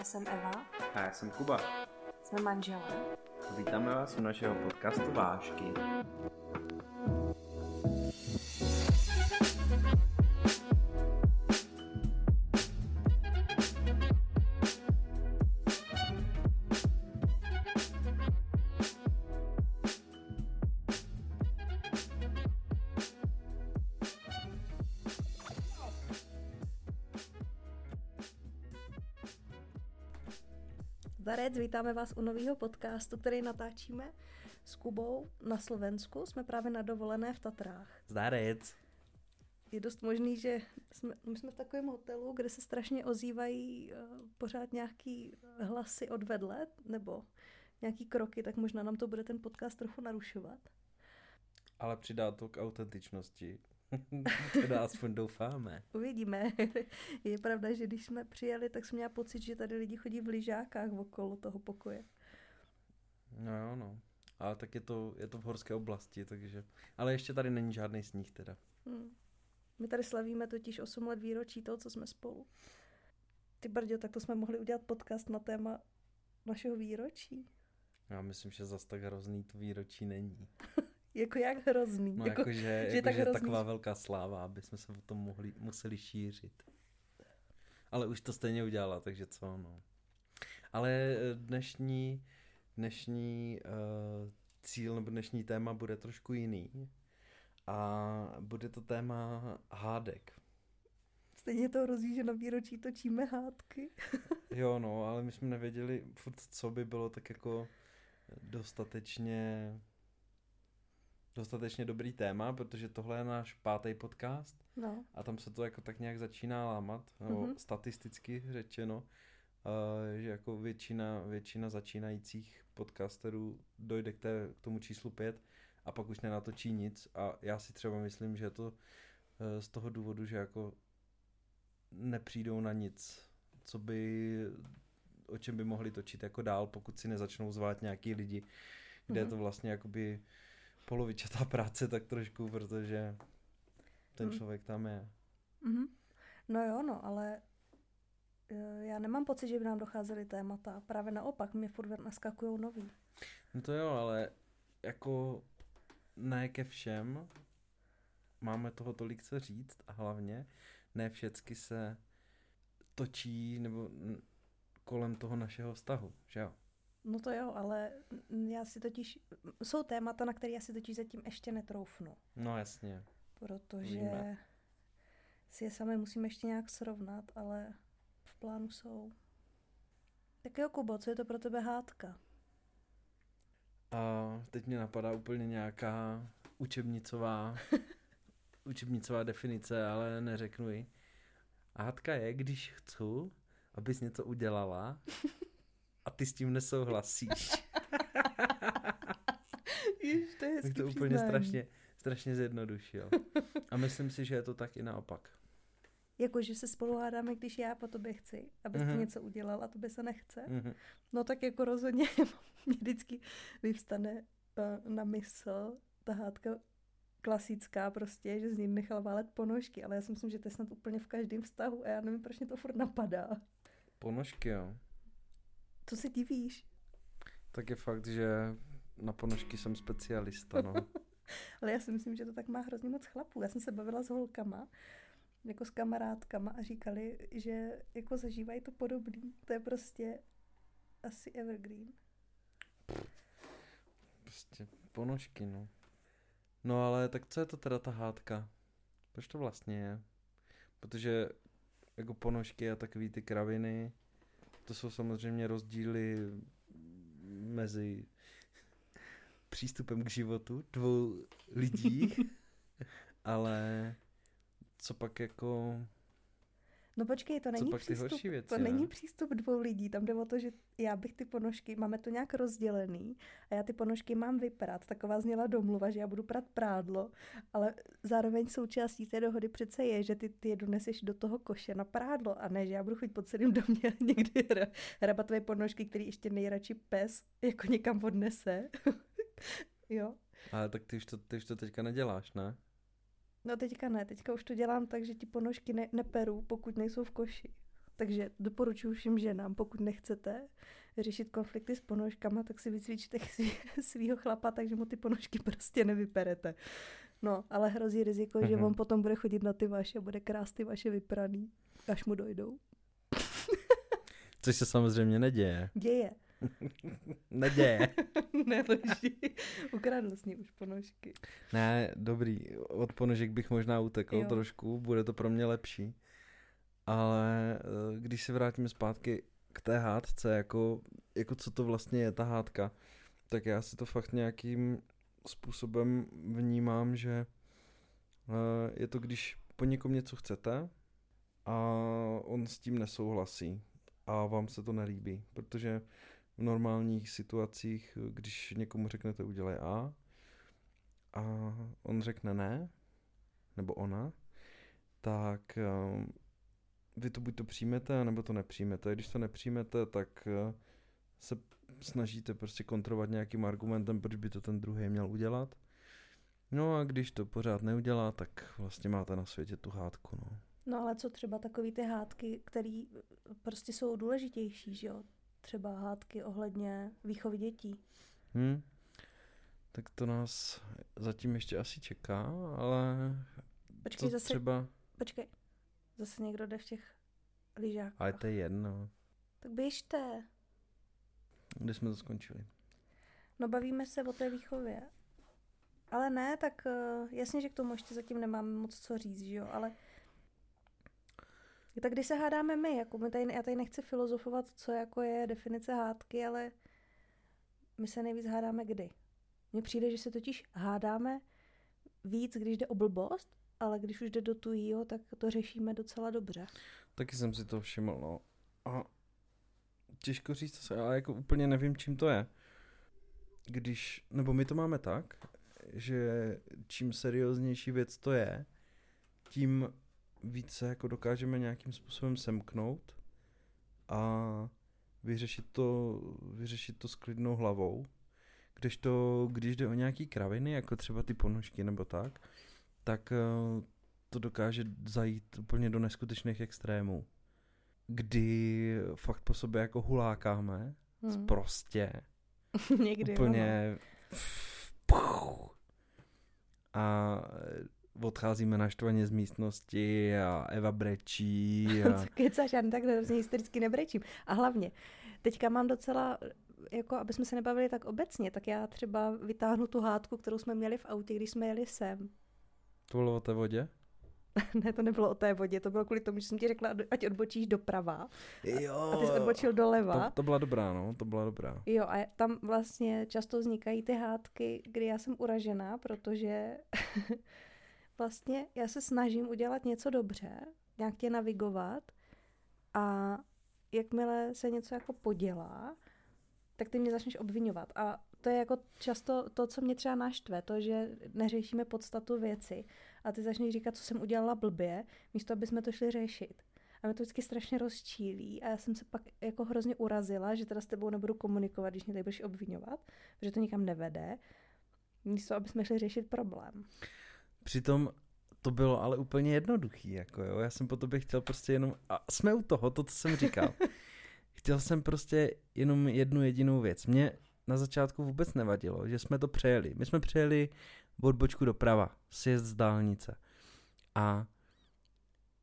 Já jsem Eva. A já jsem Kuba. Jsme manželé. Vítáme vás u našeho podcastu Vášky. Zdarec, vítáme vás u nového podcastu, který natáčíme s Kubou na Slovensku. Jsme právě na dovolené v Tatrách. Zdarec. Je dost možný, že jsme, my jsme v takovém hotelu, kde se strašně ozývají uh, pořád nějaký hlasy odvedle, nebo nějaký kroky, tak možná nám to bude ten podcast trochu narušovat. Ale přidá to k autentičnosti. teda aspoň doufáme. Uvidíme. Je pravda, že když jsme přijeli, tak jsme měla pocit, že tady lidi chodí v lyžákách okolo toho pokoje. No jo, no. Ale tak je to, je to v horské oblasti, takže... Ale ještě tady není žádný sníh teda. Hmm. My tady slavíme totiž 8 let výročí toho, co jsme spolu. Ty Brďo, tak to jsme mohli udělat podcast na téma našeho výročí. Já myslím, že zas tak hrozný to výročí není. jako jak hrozný. No jako, že, že jako, tak že hrozný. taková velká sláva, aby jsme se o tom mohli, museli šířit. Ale už to stejně udělala, takže co, no. Ale eh, dnešní, dnešní uh, cíl nebo dnešní téma bude trošku jiný. A bude to téma hádek. Stejně to hrozí, že na výročí točíme hádky. Jo, no, ale my jsme nevěděli furt, co by bylo tak jako dostatečně dostatečně dobrý téma, protože tohle je náš pátý podcast No. a tam se to jako tak nějak začíná lámat, nebo Mhm. statisticky řečeno, uh, že jako většina, většina začínajících podcasterů dojde k, té, k tomu číslu pět a pak už nenatočí nic a já si třeba myslím, že je to eh, z toho důvodu, že jako nepřijdou na nic, co by, o čem by mohli točit jako dál, pokud si nezačnou zvát nějaký lidi, kde je Mhm. to vlastně jakoby polovičatá práce tak trošku, protože ten Mhm. člověk tam je. Mhm. No jo, no, ale eh, já nemám pocit, že by nám docházely témata. Právě naopak, mě furt naskakují nový. No to jo, ale jako ne ke všem máme toho tolik co říct a hlavně ne všecky se točí nebo kolem toho našeho vztahu, že jo? No to jo, ale já si totiž, jsou témata, na které já si totiž zatím ještě netroufnu, No jasně. protože Víme. si je sami musíme ještě nějak srovnat, ale v plánu jsou. Tak jo, Kubo, co je to pro tebe hádka? A teď mě napadá úplně nějaká učebnicová, učebnicová definice, ale neřeknu ji. Hádka je, když chci, abys něco udělala a ty s tím nesouhlasíš. Jež, to je Bych to úplně strašně, strašně zjednodušil. A myslím si, že je to tak i naopak. Jako, že se spolu hádáme, když já po tobě chci, abys Mhm. ty něco udělal a tobě se nechce. Mhm. No tak jako rozhodně mě vždycky vyvstane uh, na mysl ta hádka klasická prostě, že z ní nechal válet ponožky, ale já si myslím, že to je snad úplně v každém vztahu a já nevím, proč mě to furt napadá. Ponožky, jo. Co se divíš? Tak je fakt, že na ponožky jsem specialista, no. Ale já si myslím, že to tak má hrozně moc chlapů. Já jsem se bavila s holkama, jako s kamarádkama a říkali, že jako zažívají to podobný. To je prostě asi evergreen. Prostě ponožky, no. No ale tak co je to teda ta hádka? Proč to vlastně je? Protože jako ponožky a takový ty kraviny, to jsou samozřejmě rozdíly mezi přístupem k životu dvou lidí, ale co pak jako... No počkej, to není pak ty přístup, horší věci, to ne? není přístup dvou lidí, tam jde o to, že já bych ty ponožky, máme to nějak rozdělený a já ty ponožky mám vyprat, taková zněla domluva, že já budu prat prádlo, ale zároveň součástí té dohody přece je, že ty, ty je doneseš do toho koše na prádlo a ne, že já budu chodit po celém domě a někdy tvé ponožky, který ještě nejradši pes jako někam odnese. jo. Ale tak ty už to, ty už to teďka neděláš, ne? No teďka ne, teďka už to dělám tak, že ti ponožky ne, neperu, pokud nejsou v koši. Takže doporučuji všem ženám, pokud nechcete řešit konflikty s ponožkama, tak si vycvičte svý, svýho chlapa, takže mu ty ponožky prostě nevyperete. No, ale hrozí riziko, mm-hmm. že Mhm. on potom bude chodit na ty vaše a bude krást ty vaše vypraný, až mu dojdou. Což se samozřejmě neděje. Děje. Neděje. Neleží. Ukradl s ní už ponožky. Ne, dobrý, od ponožek bych možná utekl Jo. jo. trošku, bude to pro mě lepší. Ale eh, když se vrátíme zpátky k té hádce, jako, jako co to vlastně je ta hádka, tak já si to fakt nějakým způsobem vnímám, že eh, je to, když po někom něco chcete a on s tím nesouhlasí a vám se to nelíbí, protože v normálních situacích, když někomu řeknete udělej A a on řekne ne, nebo ona, tak eh, vy to buď to přijmete, nebo to nepřijmete. Když to nepřijmete, tak eh, se snažíte prostě kontrolovat nějakým argumentem, proč by to ten druhý měl udělat. No a když to pořád neudělá, tak vlastně máte na světě tu hádku, no. No ale co třeba takový ty hádky, které prostě jsou důležitější, že jo? Třeba hádky ohledně výchovy dětí. Hm? Tak to nás zatím ještě asi čeká, ale Počkej, to zase, třeba... počkej. Zase někdo jde v těch lyžákách. Ale to je jedno. Tak běžte. Kde jsme to skončili? No bavíme se o té výchově. Ale ne, tak uh, jasně, že k tomu ještě zatím nemám moc co říct, že jo, ale tak když se hádáme my, jako my tady, já tady nechci filozofovat, co jako je definice hádky, ale my se nejvíc hádáme kdy. Mně přijde, že se totiž hádáme víc, když jde o blbost, ale když už jde do tujího, tak to řešíme docela dobře. Taky jsem si to všiml, no. A těžko říct, ale jako úplně nevím, čím to je. Když, nebo my to máme tak, že čím serióznější věc to je, tím více jako dokážeme nějakým způsobem semknout a vyřešit to, vyřešit to s klidnou hlavou. Když to, když jde o nějaký kraviny, jako třeba ty ponožky nebo tak, tak eh, to dokáže zajít úplně do neskutečných extrémů. Kdy fakt po sobě jako hulákáme, Hmm. prostě, Někdy, úplně a odcházíme naštvaně z místnosti a Eva brečí a Co kecáš, já takhle hrozně hystericky nebrečím. A hlavně, teďka mám docela, jako aby jsme se nebavili tak obecně, tak já třeba vytáhnu tu hádku, kterou jsme měli v autě, když jsme jeli sem. to bylo o té vodě? ne, to nebylo o té vodě, to bylo kvůli tomu, že jsem ti řekla, ať odbočíš doprava Jo, a ty jsi odbočil doleva. to, to byla dobrá, no, to byla dobrá. Jo, a tam vlastně často vznikají ty hádky, kdy já jsem uražená, protože vlastně já se snažím udělat něco dobře, nějak tě navigovat a jakmile se něco jako podělá, tak ty mě začneš obvinovat. A to je jako často to, co mě třeba naštve, to, že neřešíme podstatu věci a ty začneš říkat, co jsem udělala blbě, místo aby jsme to šli řešit. A mě to vždycky strašně rozčílí a já jsem se pak jako hrozně urazila, že teda s tebou nebudu komunikovat, když mě tady budeš obvinovat, protože to nikam nevede, místo aby jsme šli řešit problém. Přitom to bylo ale úplně jednoduchý, jako jo, já jsem po tobě chtěl prostě jenom, a jsme u toho, to, co jsem říkal. chtěl jsem prostě jenom jednu jedinou věc. Mě na začátku vůbec nevadilo, že jsme to přejeli. My jsme přejeli odbočku doprava, sjezd z dálnice. A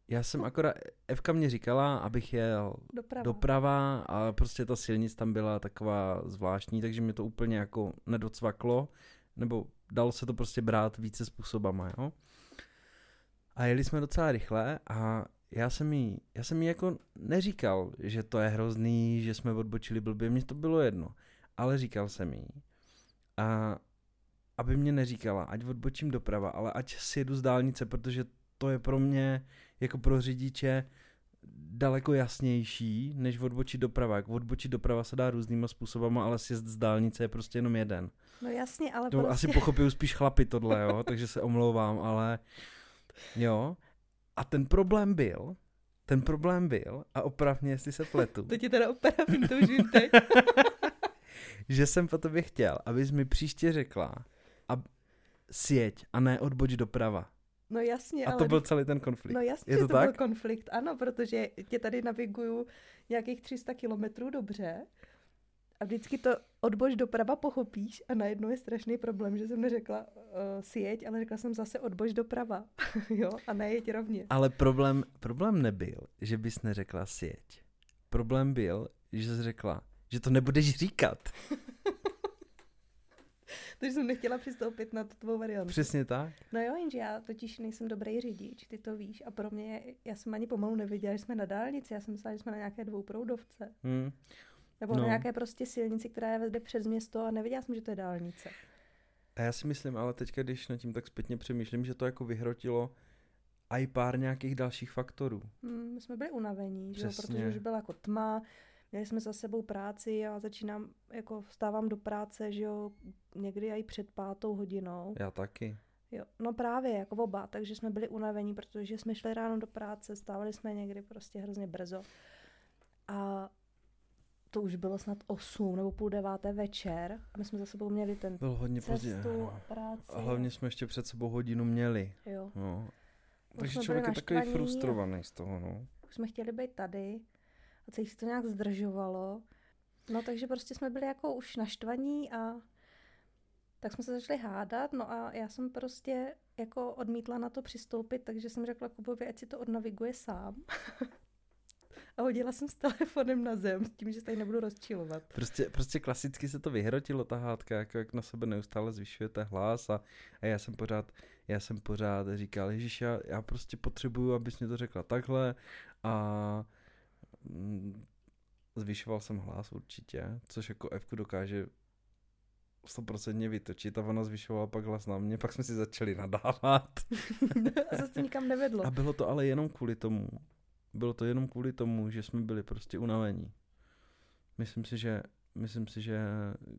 já jsem akorát, Evka mě říkala, abych jel Doprava. doprava a prostě ta silnice tam byla taková zvláštní, takže mě to úplně jako nedocvaklo, nebo dalo se to prostě brát více způsobama, jo. A jeli jsme docela rychle a já jsem jí, já jsem jí jako neříkal, že to je hrozný, že jsme odbočili blbě, mně to bylo jedno, ale říkal jsem jí. A aby mě neříkala, ať odbočím doprava, ale ať si jedu z dálnice, protože to je pro mě jako pro řidiče daleko jasnější, než odbočit doprava. Jak odbočit doprava se dá různýma způsobama, ale sjezd z dálnice je prostě jenom jeden. No jasně, ale To prostě... asi pochopil spíš chlapi tohle, jo, takže se omlouvám, ale jo. A ten problém byl, ten problém byl, a opravně, jestli se pletu, To ti teda opravím, to už vím teď. že jsem po tobě chtěl, abys mi příště řekla, a sjeď a ne odboč doprava. No jasně, A ale... to byl celý ten konflikt. No jasně, Je že to to tak? byl konflikt, ano, protože tě tady naviguju nějakých 300 kilometrů dobře a vždycky to odbož doprava pochopíš a najednou je strašný problém, že jsem neřekla uh, sjeď, ale řekla jsem zase odbož doprava, jo, a nejeď rovně. Ale problém, problém nebyl, že bys neřekla sjeď. Problém byl, že jsi řekla, že to nebudeš říkat. Takže jsem nechtěla přistoupit na tu tvou variantu. Přesně tak. No jo, jenže já totiž nejsem dobrý řidič, ty to víš, a pro mě, je- já jsem ani pomalu nevěděla, že jsme na dálnici, já jsem myslela, že jsme na nějaké dvouproudovce. Hm. Nebo No. na nějaké prostě silnici, která vede přes město a nevěděla jsem, že to je dálnice. A já si myslím, ale teďka, když nad tím tak zpětně přemýšlím, že to jako vyhrotilo a i pár nějakých dalších faktorů. Hmm, my jsme byli unavení, že jo, protože už byla jako tma, měli jsme za sebou práci a začínám, jako vstávám do práce, že jo, někdy i před pátou hodinou. Já taky. Jo, no právě, jako oba, takže jsme byli unavení, protože jsme šli ráno do práce, stávali jsme někdy prostě hrozně brzo. A to už bylo snad 8 nebo půl deváté večer. My jsme za sebou měli ten Bylo hodně pozdě. cestu, ano. práci. A hlavně jsme ještě před sebou hodinu měli. Jo, No. Už Takže člověk je takový frustrovaný z toho, no. už jsme chtěli být tady a celý se to nějak zdržovalo. No takže prostě jsme byli jako už naštvaní a tak jsme se začali hádat, no a já jsem prostě jako odmítla na to přistoupit, takže jsem řekla Kubovi, ať si to odnaviguje sám. a hodila jsem s telefonem na zem, s tím, že se tady nebudu rozčilovat. Prostě, prostě klasicky se to vyhrotilo, ta hádka, jako jak na sebe neustále zvyšujete hlas a, a já jsem pořád, já jsem pořád říkal, Ježíš, já, já prostě potřebuju, abys mi to řekla takhle a zvyšoval jsem hlas určitě, což jako Fku dokáže 100% vytočit a ona zvyšovala pak hlas na mě, pak jsme si začali nadávat. a zase to nikam nevedlo. A bylo to ale jenom kvůli tomu, bylo to jenom kvůli tomu, že jsme byli prostě unavení. Myslím si, že myslím si, že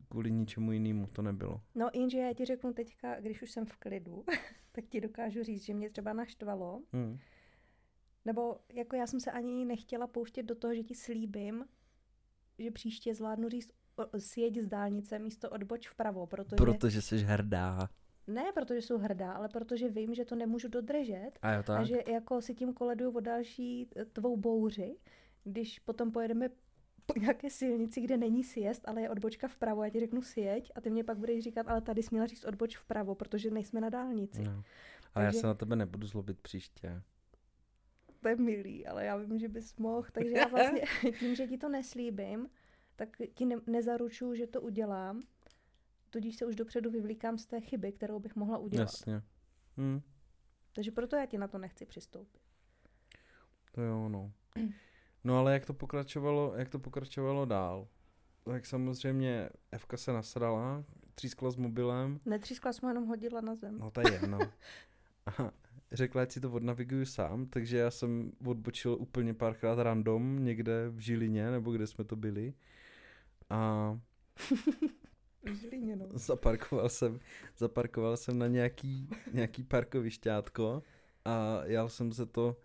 kvůli ničemu jinému to nebylo. No jenže já ti řeknu teďka, když už jsem v klidu, tak ti dokážu říct, že mě třeba naštvalo, Hmm. Nebo jako já jsem se ani nechtěla pouštět do toho, že ti slíbím, že příště zvládnu říct sjeď z dálnice místo odboč vpravo, protože... Protože jsi hrdá. Ne, protože jsou hrdá, ale protože vím, že to nemůžu dodržet A jo tak? a že jako si tím koleduju o další eh, tvou bouři, když potom pojedeme po nějaké silnici, kde není sjezd, ale je odbočka vpravo, já ti řeknu sjeď a ty mě pak budeš říkat, ale tady jsi měla říct odboč vpravo, protože nejsme na dálnici. No. Ale já Takže- se na tebe nebudu zlobit příště. To je milý, ale já vím, že bys mohl, takže já vlastně tím, že ti to neslíbím, tak ti ne- nezaručuju, že to udělám, tudíž se už dopředu vyvlíkám z té chyby, kterou bych mohla udělat. Jasně. Hm, Takže proto já ti na to nechci přistoupit. to jo, no. No ale jak to pokračovalo, jak to pokračovalo dál? Tak samozřejmě Fka se nasrala, třískla s mobilem, Netřískla jsem jenom hodila na zem. no to je jedno. A řekla, ať si to odnaviguju sám, takže já jsem odbočil úplně párkrát random někde v Žilině, nebo kde jsme to byli. A V Žilině, no. zaparkoval jsem, zaparkoval jsem na nějaký, nějaký parkovišťátko a jel jsem se to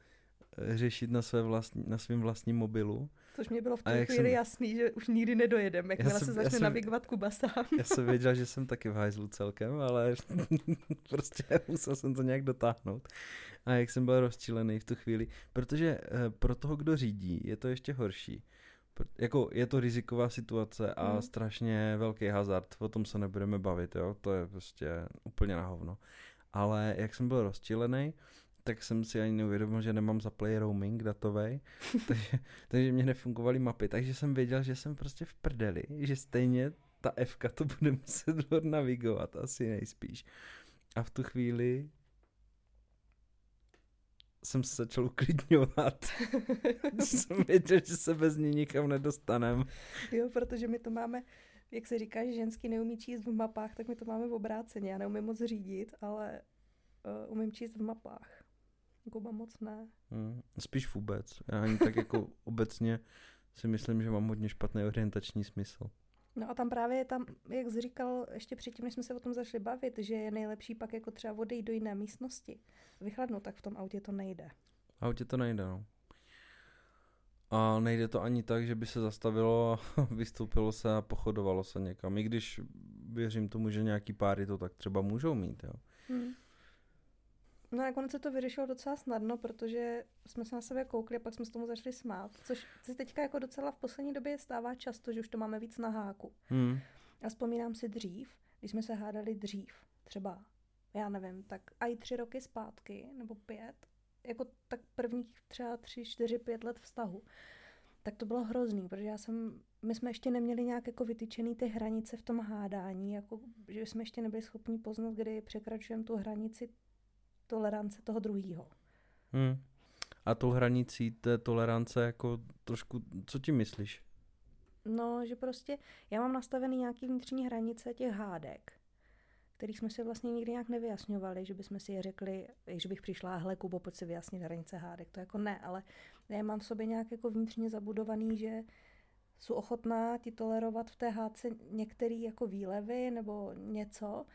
řešit na, své vlastní, na svém vlastním mobilu. Což mě bylo v jak chvíli jsem- jasný, že už nikdy nedojedeme, jakmile se začne jsem- navigovat Kuba sám. Já jsem věděl, že jsem taky v hajzlu celkem, ale prostě musel jsem to nějak dotáhnout. A jak jsem byl rozčilený v tu chvíli, protože eh, pro toho, kdo řídí, je to ještě horší. Jako je to riziková situace a Mhm. strašně velký hazard, o tom se nebudeme bavit, jo, to je prostě úplně na hovno. Ale jak jsem byl rozčilený, tak jsem si ani neuvědomil, že nemám za play roaming datovej, takže, takže mě nefungovaly mapy, takže jsem věděl, že jsem prostě v prdeli, že stejně ta F to bude muset navigovat, asi nejspíš. A v tu chvíli jsem se začal uklidňovat. jsem věděl, že se bez ní nikam nedostanem. Jo, protože my to máme, jak se říká, že ženský neumí číst v mapách, tak my to máme v obráceně. Já neumím moc řídit, ale uh, umím číst v mapách. Kuba moc ne. Hmm, spíš vůbec. Já ani tak jako obecně si myslím, že mám hodně špatný orientační smysl. No a tam právě je tam, jak jsi říkal ještě předtím, než jsme se o tom začali bavit, že je nejlepší pak jako třeba odejít do jiné místnosti. Vychladnout, tak v tom autě to nejde. A autě to nejde, no. A nejde to ani tak, že by se zastavilo a vystoupilo se a pochodovalo se někam. I když věřím tomu, že nějaký páry to tak třeba můžou mít, jo. Hmm. No nakonec se to vyřešilo docela snadno, protože jsme se na sebe koukli a pak jsme s tomu začali smát. Což se teďka jako docela v poslední době stává často, že už to máme víc na háku. Hmm. A vzpomínám si dřív, když jsme se hádali dřív, třeba, já nevím, tak a i tři roky zpátky, nebo pět, jako tak prvních třeba tři, čtyři, pět let vztahu, tak to bylo hrozný, protože já jsem, my jsme ještě neměli nějak jako vytyčený ty hranice v tom hádání, jako, že jsme ještě nebyli schopni poznat, kdy překračujeme tu hranici tolerance toho druhého. Hmm. A tou hranicí té tolerance jako trošku, co ti myslíš? No, že prostě já mám nastavený nějaký vnitřní hranice těch hádek, kterých jsme si vlastně nikdy nějak nevyjasňovali, že bychom si je řekli, že bych přišla, hle Kubo, pojď si vyjasnit hranice hádek, to jako ne, ale já mám v sobě nějak jako vnitřně zabudovaný, že jsou ochotná ti tolerovat v té hádce některé jako výlevy nebo něco,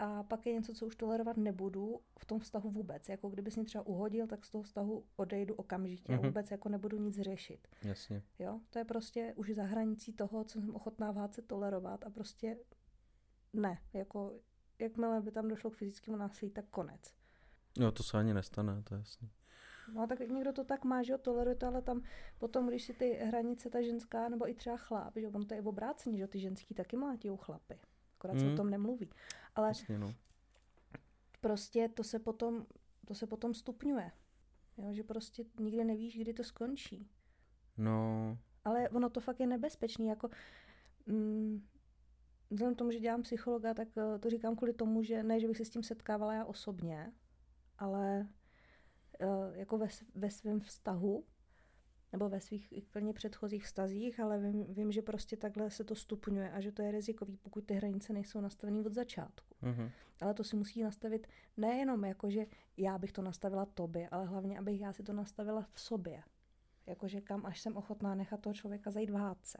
a pak je něco, co už tolerovat nebudu v tom vztahu vůbec. Jako kdyby mě třeba uhodil, tak z toho vztahu odejdu okamžitě mm-hmm. a vůbec jako nebudu nic řešit. Jasně. Jo, to je prostě už za hranicí toho, co jsem ochotná v hádce tolerovat a prostě ne, jako jakmile by tam došlo k fyzickému násilí, tak konec. No to se ani nestane, to je jasný. No tak někdo to tak má, že ho toleruje to, ale tam potom, když si ty hranice ta ženská, nebo i třeba chlap, že on to je v obrácení, že ty ženský taky mlátějí chlapy akorát mm. se o hmm. tom nemluví. Ale Jasně, no. prostě to se potom, to se potom stupňuje. Jo, že prostě nikdy nevíš, kdy to skončí. No. Ale ono to fakt je nebezpečný, jako mm, vzhledem k tomu, že dělám psychologa, tak eh, to říkám kvůli tomu, že ne, že bych se s tím setkávala já osobně, ale uh, jako ve, ve svém vztahu, nebo ve svých úplně předchozích vztazích, ale vím, vím, že prostě takhle se to stupňuje a že to je rizikový, pokud ty hranice nejsou nastavené od začátku. Mm-hmm. Ale to si musí nastavit nejenom jako, že já bych to nastavila tobě, ale hlavně, abych já si to nastavila v sobě. Jakože kam až jsem ochotná nechat toho člověka zajít v hádce.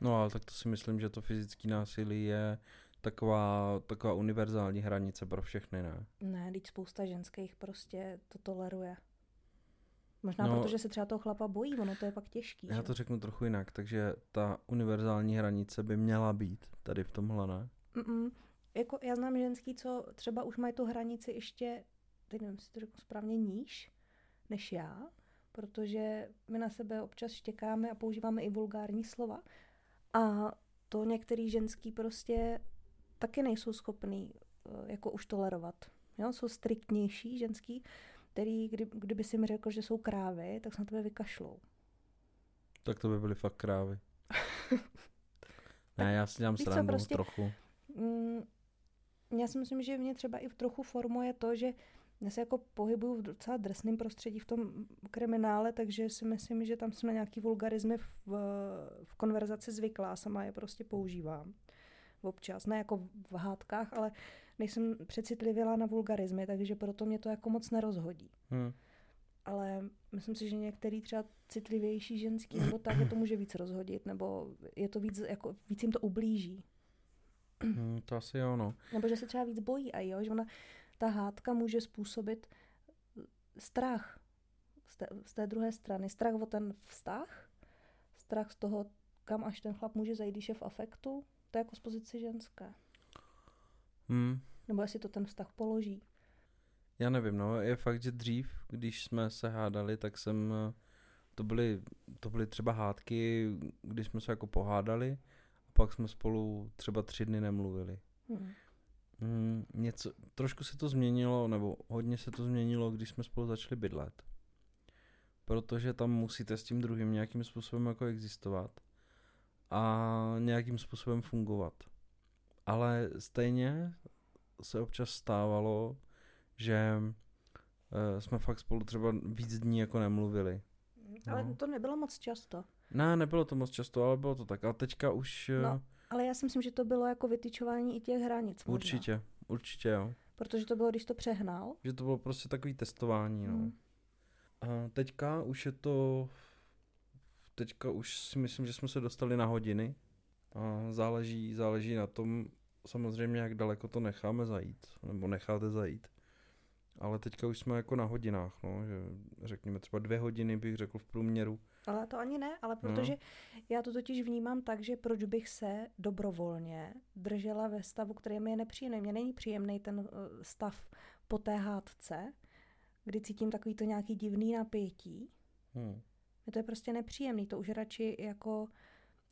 No ale tak to si myslím, že to fyzické násilí je taková, taková univerzální hranice pro všechny, ne? Ne, teď spousta ženských prostě to toleruje. Možná no, protože se třeba toho chlapa bojí, ono to je pak těžký. Já že? to řeknu trochu jinak, takže ta univerzální hranice by měla být tady v tomhle, ne? Mm-mm. Jako já znám ženský, co třeba už mají tu hranici ještě, teď nevím, jestli to řeknu správně, níž než já, protože my na sebe občas štěkáme a používáme i vulgární slova. A to některý ženský prostě taky nejsou schopný eh, jako už tolerovat. Jo? Jsou striktnější ženský, který, kdy, kdyby si mi řekl, že jsou krávy, tak se na tebe vykašlou. Tak to by byly fakt krávy. ne, já si dělám srandu prostě, trochu. Mm, já si myslím, že mě třeba i trochu formuje to, že já se jako pohybuju v docela drsném prostředí v tom kriminále, takže si myslím, že tam jsem na nějaký vulgarizmy v, v konverzaci zvyklá, sama je prostě používám občas, ne jako v hádkách, ale nejsem přecitlivěla na vulgarizmy, takže proto mě to jako moc nerozhodí. Hmm. Ale myslím si, že některý třeba citlivější ženský nebo tak to může víc rozhodit, nebo je to víc, jako, víc jim to ublíží. Hmm, to asi jo, no. Nebo že se třeba víc bojí a jo, že ona, ta hádka může způsobit strach z té, z té druhé strany. Strach o ten vztah, strach z toho, kam až ten chlap může zajít, když je v afektu, to je jako z pozice ženské. Hmm. Nebo jestli to ten vztah položí. Já nevím, no, je fakt, že dřív, když jsme se hádali, tak jsem, to byly, to byly třeba hádky, když jsme se jako pohádali a pak jsme spolu třeba tři dny nemluvili. Hmm. Mm, něco, trošku se to změnilo, nebo hodně se to změnilo, když jsme spolu začali bydlet. Protože tam musíte s tím druhým nějakým způsobem jako existovat a nějakým způsobem fungovat. Ale stejně se občas stávalo, že uh, jsme fakt spolu třeba víc dní jako nemluvili. Ale no. to nebylo moc často. Ne, nebylo to moc často, ale bylo to tak. A teďka už... Uh, no, ale já si myslím, že to bylo jako vytyčování i těch hranic. Možná. Určitě, určitě jo. Protože to bylo, když to přehnal. Že to bylo prostě takový testování, no. Hmm. A teďka už je to... Teďka už si myslím, že jsme se dostali na hodiny. A záleží, záleží na tom, samozřejmě, jak daleko to necháme zajít, nebo necháte zajít. Ale teďka už jsme jako na hodinách, no, že řekněme třeba dvě hodiny bych řekl v průměru. Ale to ani ne, ale protože no. já to totiž vnímám tak, že proč bych se dobrovolně držela ve stavu, který mi je nepříjemný. Mně není příjemný ten eh, stav po té hádce, kdy cítím takový to nějaký divný napětí. Hmm. Mně to je prostě nepříjemný, to už radši jako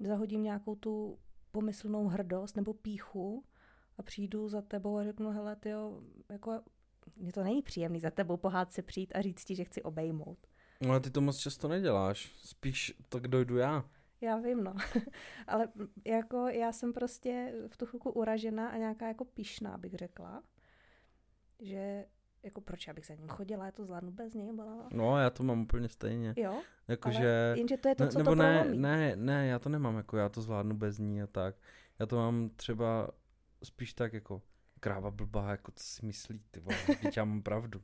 zahodím nějakou tu pomyslnou hrdost nebo píchu a přijdu za tebou a řeknu, hele, tyjo, jako, mně to není příjemný za tebou pohát se přijít a říct ti, že chci obejmout. No ale ty to moc často neděláš. Spíš tak dojdu já. Já vím, no. Ale jako já jsem prostě v tu chvilku uražená a nějaká jako pišná, bych řekla. Že jako proč já bych za ním chodila, já to zvládnu bez něj, bla. No, já to mám úplně stejně. Jo, Jakože... jenže to je to, ne, co nebo to ne, prolomí. ne, ne, já to nemám, jako já to zvládnu bez ní a tak. Já to mám třeba spíš tak jako kráva blbá, jako co si myslí, ty vole, já mám pravdu.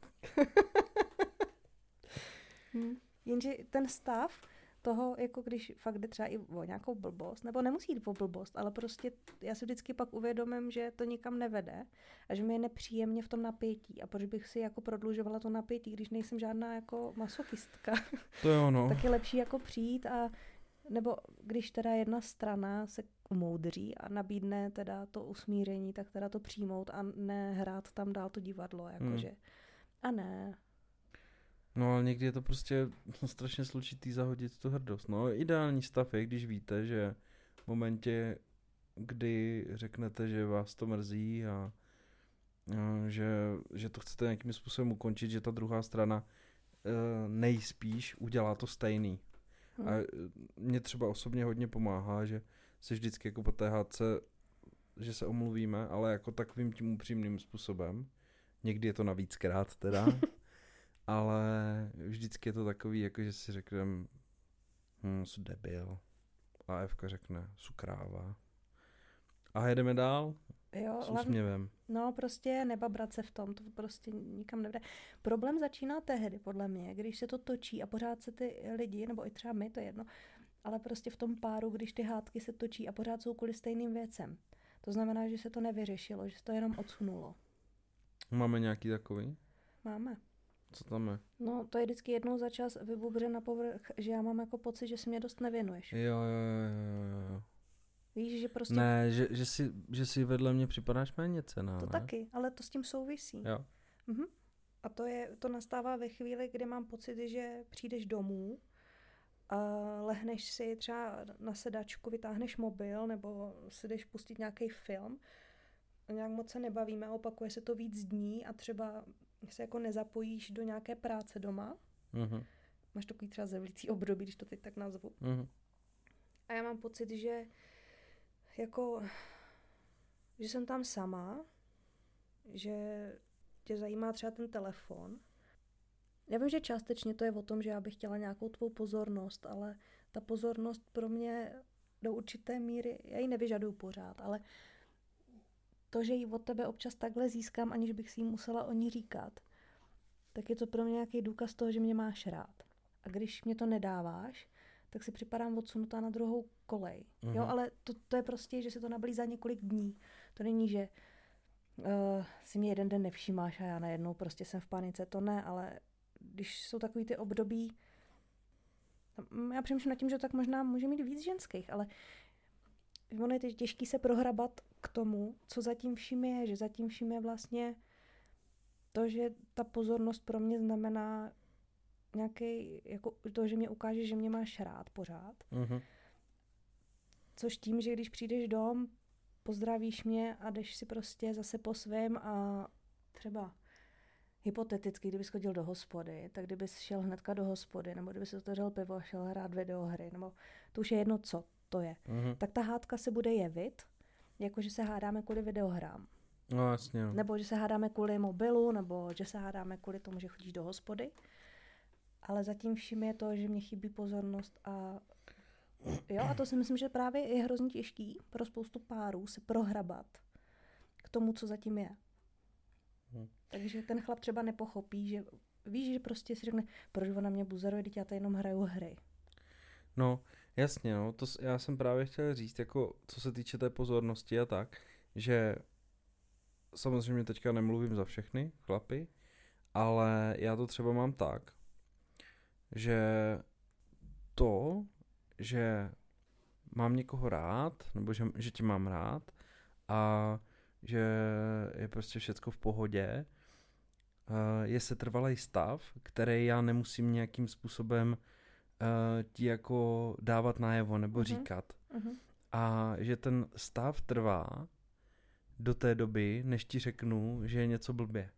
Hm. Jenže ten stav toho, jako když fakt jde třeba i o nějakou blbost, nebo nemusí jít o blbost, ale prostě já si vždycky pak uvědomím, že to nikam nevede a že mi je nepříjemně v tom napětí a proč bych si jako prodlužovala to napětí, když nejsem žádná jako masochistka. To je ono. tak je lepší jako přijít a nebo když teda jedna strana se umoudří a nabídne teda to usmíření, tak teda to přijmout a nehrát tam dál to divadlo, jakože. Hmm. A ne. No ale někdy je to prostě strašně složitý zahodit tu hrdost. No ideální stav je, když víte, že v momentě, kdy řeknete, že vás to mrzí a, a že, že to chcete nějakým způsobem ukončit, že ta druhá strana e, nejspíš udělá to stejný. Hm. A mě třeba osobně hodně pomáhá, že se vždycky jako po hádce, že se omluvíme, ale jako takovým tím upřímným způsobem. Někdy je to navíckrát teda, ale vždycky je to takový, jako že si řekneme, hm, jsou debil. A Evka řekne, jsou kráva. A jedeme dál Jo, s úsměvem. no prostě nebabrat se v tom, to prostě nikam nevede. Problém začíná tehdy, podle mě, když se to točí a pořád se ty lidi, nebo i třeba my, to je jedno, ale prostě v tom páru, když ty hádky se točí a pořád jsou kvůli stejným věcem. To znamená, že se to nevyřešilo, že se to jenom odsunulo. Máme nějaký takový? Máme. Co tam je? No, to je vždycky jednou za čas vybubře na povrch, že já mám jako pocit, že si mě dost nevěnuješ. Jo, jo, jo, jo, jo. Víš, že prostě Ne, že, že, si, že si vedle mě připadáš méně cená, to ne? taky, ale to s tím souvisí. Jo. Mhm. A to, je, to nastává ve chvíli, kdy mám pocit, že přijdeš domů, a lehneš si třeba na sedačku, vytáhneš mobil nebo si jdeš pustit nějaký film a nějak moc se nebavíme, opakuje se to víc dní a třeba se jako nezapojíš do nějaké práce doma. Mhm, Máš takový třeba zevlící období, když to teď tak nazvu. mhm. A já mám pocit, že jako, že jsem tam sama, že tě zajímá třeba ten telefon. Já vím, že částečně to je o tom, že já bych chtěla nějakou tvou pozornost, ale ta pozornost pro mě do určité míry, já ji nevyžaduju pořád, ale to, že ji od tebe občas takhle získám, aniž bych si jí musela o ní říkat, tak je to pro mě nějaký důkaz toho, že mě máš rád. A když mě to nedáváš, tak si připadám odsunutá na druhou kolej. Jo, Mhm. ale to, to je prostě, že se to nablí za několik dní. To není, že uh, si mě jeden den nevšímáš a já najednou prostě jsem v panice. To ne, ale když jsou takový ty období, já přemýšlím nad tím, že tak možná může mít víc ženských, ale ono je těžký se prohrabat k tomu, co zatím vším je, že zatím vším je vlastně to, že ta pozornost pro mě znamená nějaký, jako to, že mě ukáže, že mě máš rád pořád. Mhm. Což tím, že když přijdeš dom, pozdravíš mě a jdeš si prostě zase po svém a třeba hypoteticky, kdybys chodil do hospody, tak kdybys šel hnedka do hospody, nebo kdybys otevřel pivo a šel hrát videohry, nebo to už je jedno, co to je. Mhm. Tak ta hádka se bude jevit, jako že se hádáme kvůli videohrám. No jasně. No. Nebo že se hádáme kvůli mobilu, nebo že se hádáme kvůli tomu, že chodíš do hospody. Ale zatím vším je to, že mě chybí pozornost a jo, a to si myslím, že právě je hrozně těžký pro spoustu párů se prohrabat k tomu, co zatím je. Hm. Takže ten chlap třeba nepochopí, že víš, že prostě si řekne, proč ona mě buzeruje, teď já tady jenom hraju hry. No, jasně, no, to já jsem právě chtěl říct, jako co se týče té pozornosti a tak, že samozřejmě teďka nemluvím za všechny chlapy, ale já to třeba mám tak, že to, že mám někoho rád, nebo že, že tě mám rád a že je prostě všecko v pohodě, je setrvalý stav, který já nemusím nějakým způsobem ti jako dávat najevo nebo uh-huh. říkat. Uh-huh. A že ten stav trvá do té doby, než ti řeknu, že je něco blbě.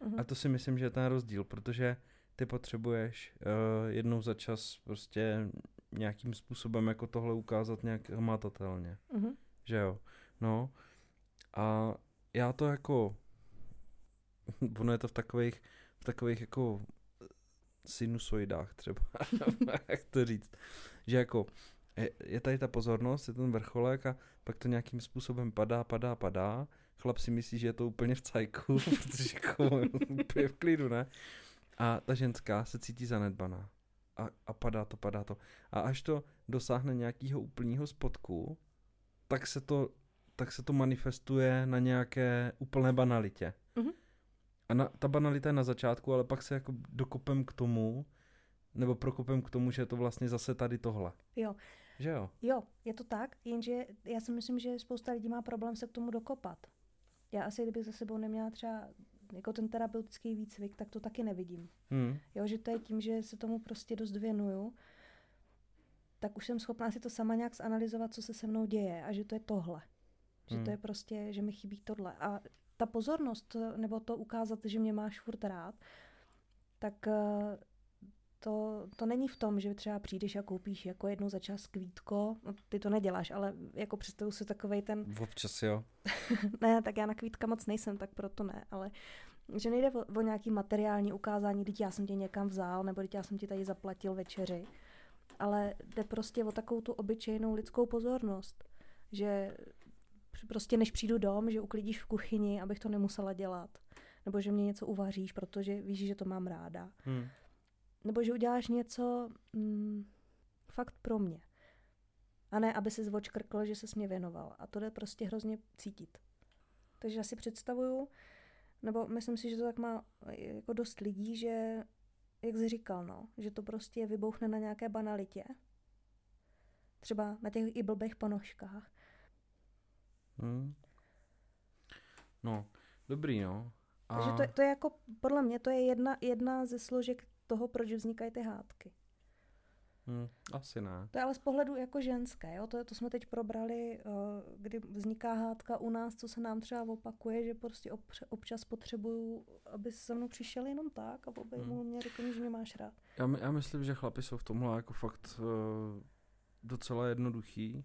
Uh-huh. A to si myslím, že je ten rozdíl, protože ty potřebuješ uh, jednou za čas prostě nějakým způsobem jako tohle ukázat nějak hmatatelně. Uh-huh. Že jo? No. A já to jako ono je to v takových, v takových jako sinusoidách třeba, jak to říct, že jako je, je tady ta pozornost, je ten vrcholek a pak to nějakým způsobem padá, padá, padá. Chlap si myslí, že je to úplně v cajku, protože jako úplně v klidu, ne? A ta ženská se cítí zanedbaná. A, a padá to, padá to. A až to dosáhne nějakého úplného spodku, tak se to, tak se to manifestuje na nějaké úplné banalitě. Mm-hmm. A na, ta banalita je na začátku, ale pak se jako dokopem k tomu, nebo prokopem k tomu, že je to vlastně zase tady tohle. Jo. Že jo? Jo, je to tak, jenže já si myslím, že spousta lidí má problém se k tomu dokopat. Já asi, kdybych za sebou neměla třeba jako ten terapeutický výcvik, tak to taky nevidím. Hmm. Jo, že to je tím, že se tomu prostě dost věnuju, tak už jsem schopná si to sama nějak zanalizovat, co se se mnou děje a že to je tohle. Že hmm. to je prostě, že mi chybí tohle. A ta pozornost, nebo to ukázat, že mě máš furt rád, tak eh, to, to není v tom, že třeba přijdeš a koupíš jako jednou za čas kvítko, no, ty to neděláš, ale jako představu si takovej ten... Občas jo. ne, tak já na kvítka moc nejsem, tak proto ne, ale že nejde o, o nějaký materiální ukázání, teď já jsem tě někam vzal, nebo teď já jsem ti tady zaplatil večeři, ale jde prostě o takovou tu obyčejnou lidskou pozornost, že prostě než přijdu dom, že uklidíš v kuchyni, abych to nemusela dělat. Nebo že mě něco uvaříš, protože víš, že to mám ráda. Hmm. Nebo že uděláš něco mm, fakt pro mě. A ne, aby se zvočkrkl, že se mě věnoval. A to jde prostě hrozně cítit. Takže já si představuju, nebo myslím si, že to tak má jako dost lidí, že, jak jsi říkal, no, že to prostě vybouchne na nějaké banalitě. Třeba na těch i blbých ponožkách. Hmm. No, dobrý, no. A... Takže to, to je jako, podle mě, to je jedna, jedna ze složek toho, proč vznikají ty hádky. Hmm, asi ne. To je ale z pohledu jako ženské, jo? To, to jsme teď probrali, uh, kdy vzniká hádka u nás, co se nám třeba opakuje, že prostě obře, občas potřebuju, aby se mnou přišel jenom tak a objemul hmm. mě, řekl že mě máš rád. Já, my, já myslím, že chlapi jsou v tomhle jako fakt uh, docela jednoduchý,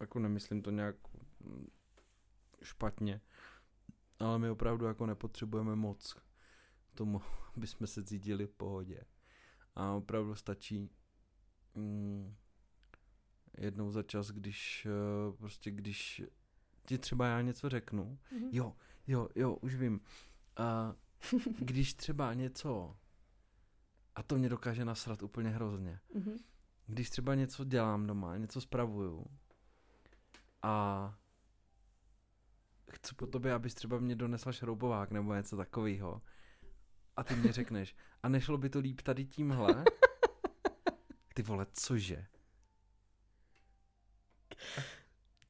jako nemyslím to nějak špatně, ale my opravdu jako nepotřebujeme moc k tomu, aby jsme se cítili v pohodě. A opravdu stačí mm, jednou za čas, když uh, prostě když ti třeba já něco řeknu, mm-hmm. jo, jo, jo, už vím. A když třeba něco, a to mě dokáže nasrat úplně hrozně, mm-hmm. když třeba něco dělám doma, něco spravuju a chci po tobě, abys třeba mě donesla šroubovák nebo něco takového. A ty mě řekneš, a nešlo by to líp tady tímhle? Ty vole, cože?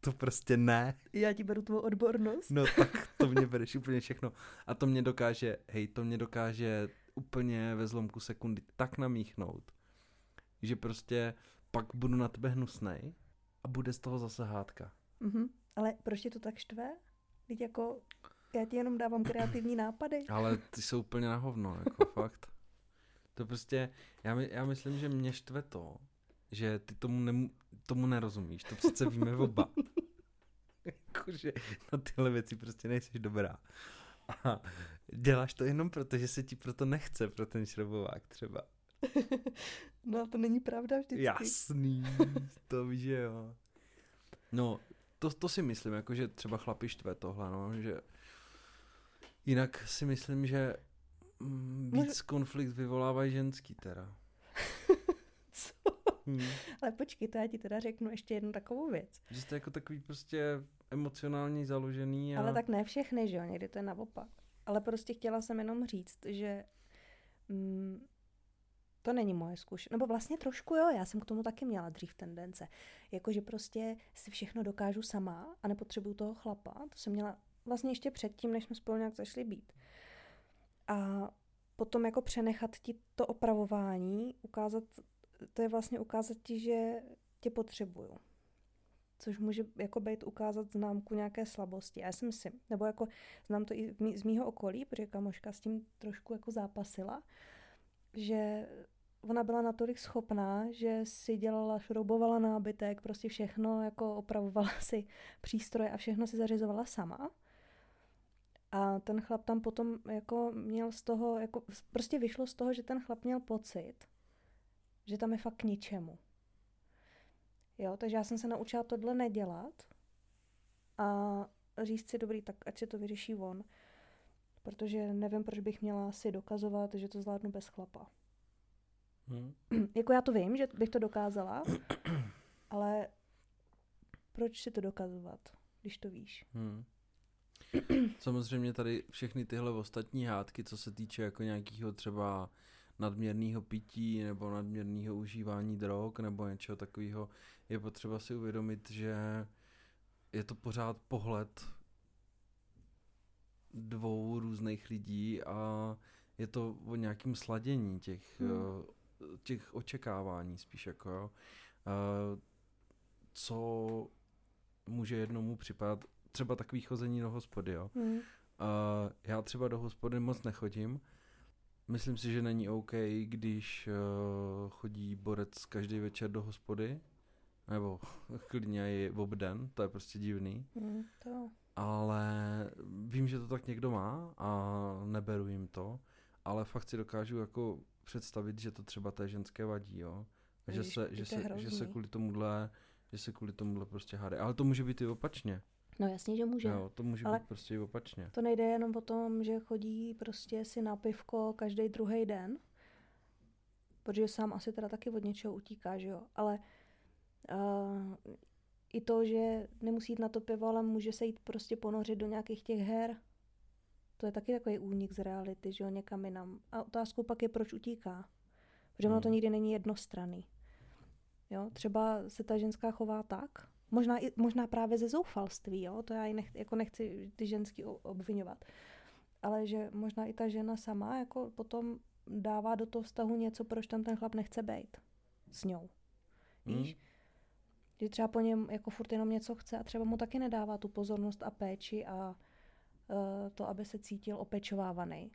To prostě ne. Já ti beru tvou odbornost. No tak to mě bereš úplně všechno. A to mě dokáže, hej, to mě dokáže úplně ve zlomku sekundy tak namíchnout, že prostě pak budu na tebe hnusnej a bude z toho zase hádka. Mm-hmm. Ale proč tě to tak štve? Teď jako, já ti jenom dávám kreativní nápady. Ale ty jsou úplně na hovno, jako fakt. To prostě, já, my, já myslím, že mě štve to, že ty tomu, ne, tomu nerozumíš. To přece víme oba. Jakože na tyhle věci prostě nejsi dobrá. A děláš to jenom proto, že se ti proto nechce pro ten šrobovák třeba. no to není pravda vždycky. Jasný, to víš, že jo. No, to, to si myslím, jako že třeba chlapi štve tohle, no, že jinak si myslím, že mm, víc Může... konflikt vyvolávají ženský teda. Co? Hmm. Ale počkej, to já ti teda řeknu ještě jednu takovou věc. Že jste jako takový prostě emocionální založený. A... Ale tak ne všechny, že jo, někdy to je naopak. Ale prostě chtěla jsem jenom říct, že mm, to není moje zkušenost. Nebo vlastně trošku jo, já jsem k tomu taky měla dřív tendence. Jakože prostě si všechno dokážu sama a nepotřebuju toho chlapa. To jsem měla vlastně ještě předtím, než jsme spolu nějak zašli být. A potom jako přenechat ti to opravování, ukázat, to je vlastně ukázat ti, že tě potřebuju. Což může jako být ukázat známku nějaké slabosti. Já si myslím, nebo jako znám to i z mýho okolí, protože kamoška s tím trošku jako zápasila, že ona byla natolik schopná, že si dělala, šroubovala nábytek, prostě všechno, jako opravovala si přístroje a všechno si zařizovala sama. A ten chlap tam potom jako měl z toho, jako prostě vyšlo z toho, že ten chlap měl pocit, že tam je fakt k ničemu. Jo, takže já jsem se naučila tohle nedělat a říct si, dobrý, tak ať si to vyřeší on. Protože nevím, proč bych měla si dokazovat, že to zvládnu bez chlapa. Hmm. jako já to vím, že bych to dokázala, ale proč si to dokazovat, když to víš? Hmm. Samozřejmě tady všechny tyhle ostatní hádky, co se týče jako nějakého třeba nadměrného pití nebo nadměrného užívání drog nebo něčeho takového, je potřeba si uvědomit, že je to pořád pohled dvou různých lidí a je to o nějakém sladění těch, hmm. Těch očekávání spíš jako jo. Eh, co může jednomu připadat, třeba takový chození do hospody, jo. Hmm. já třeba do hospody moc nechodím, Myslím si, že není OK, když uh, chodí borec každý večer do hospody, nebo klidně i obden, to je prostě divný. Mm, to. Ale vím, že to tak někdo má a neberu jim to, ale fakt si dokážu jako představit, že to třeba té ženské vadí, jo. A že se, že, se, že se kvůli tomuhle, že se kvůli tomuhle prostě háde. Ale to může být i opačně. No jasně, že může. Jo, to může Ale být prostě i opačně. To nejde jenom o tom, že chodí prostě si na pivko každý druhý den, protože sám asi teda taky od něčeho utíká, že jo. Ale uh, i to, že nemusí jít na to pivo, ale může se jít prostě ponořit do nějakých těch her, to je taky takový únik z reality, že jo, někam jinam. A otázkou pak je, proč utíká. Protože hmm. ono to hmm. nikdy není jednostranný. Jo, třeba se ta ženská chová tak, Možná, i, možná právě ze zoufalství, jo? to já i nech, jako nechci ty ženský obvinovat. Ale že možná i ta žena sama jako potom dává do toho vztahu něco, proč tam ten chlap nechce být s ňou. Víš? Hmm. Že třeba po něm jako furt jenom něco chce a třeba mu taky nedává tu pozornost a péči a to, aby se cítil opečovávaný.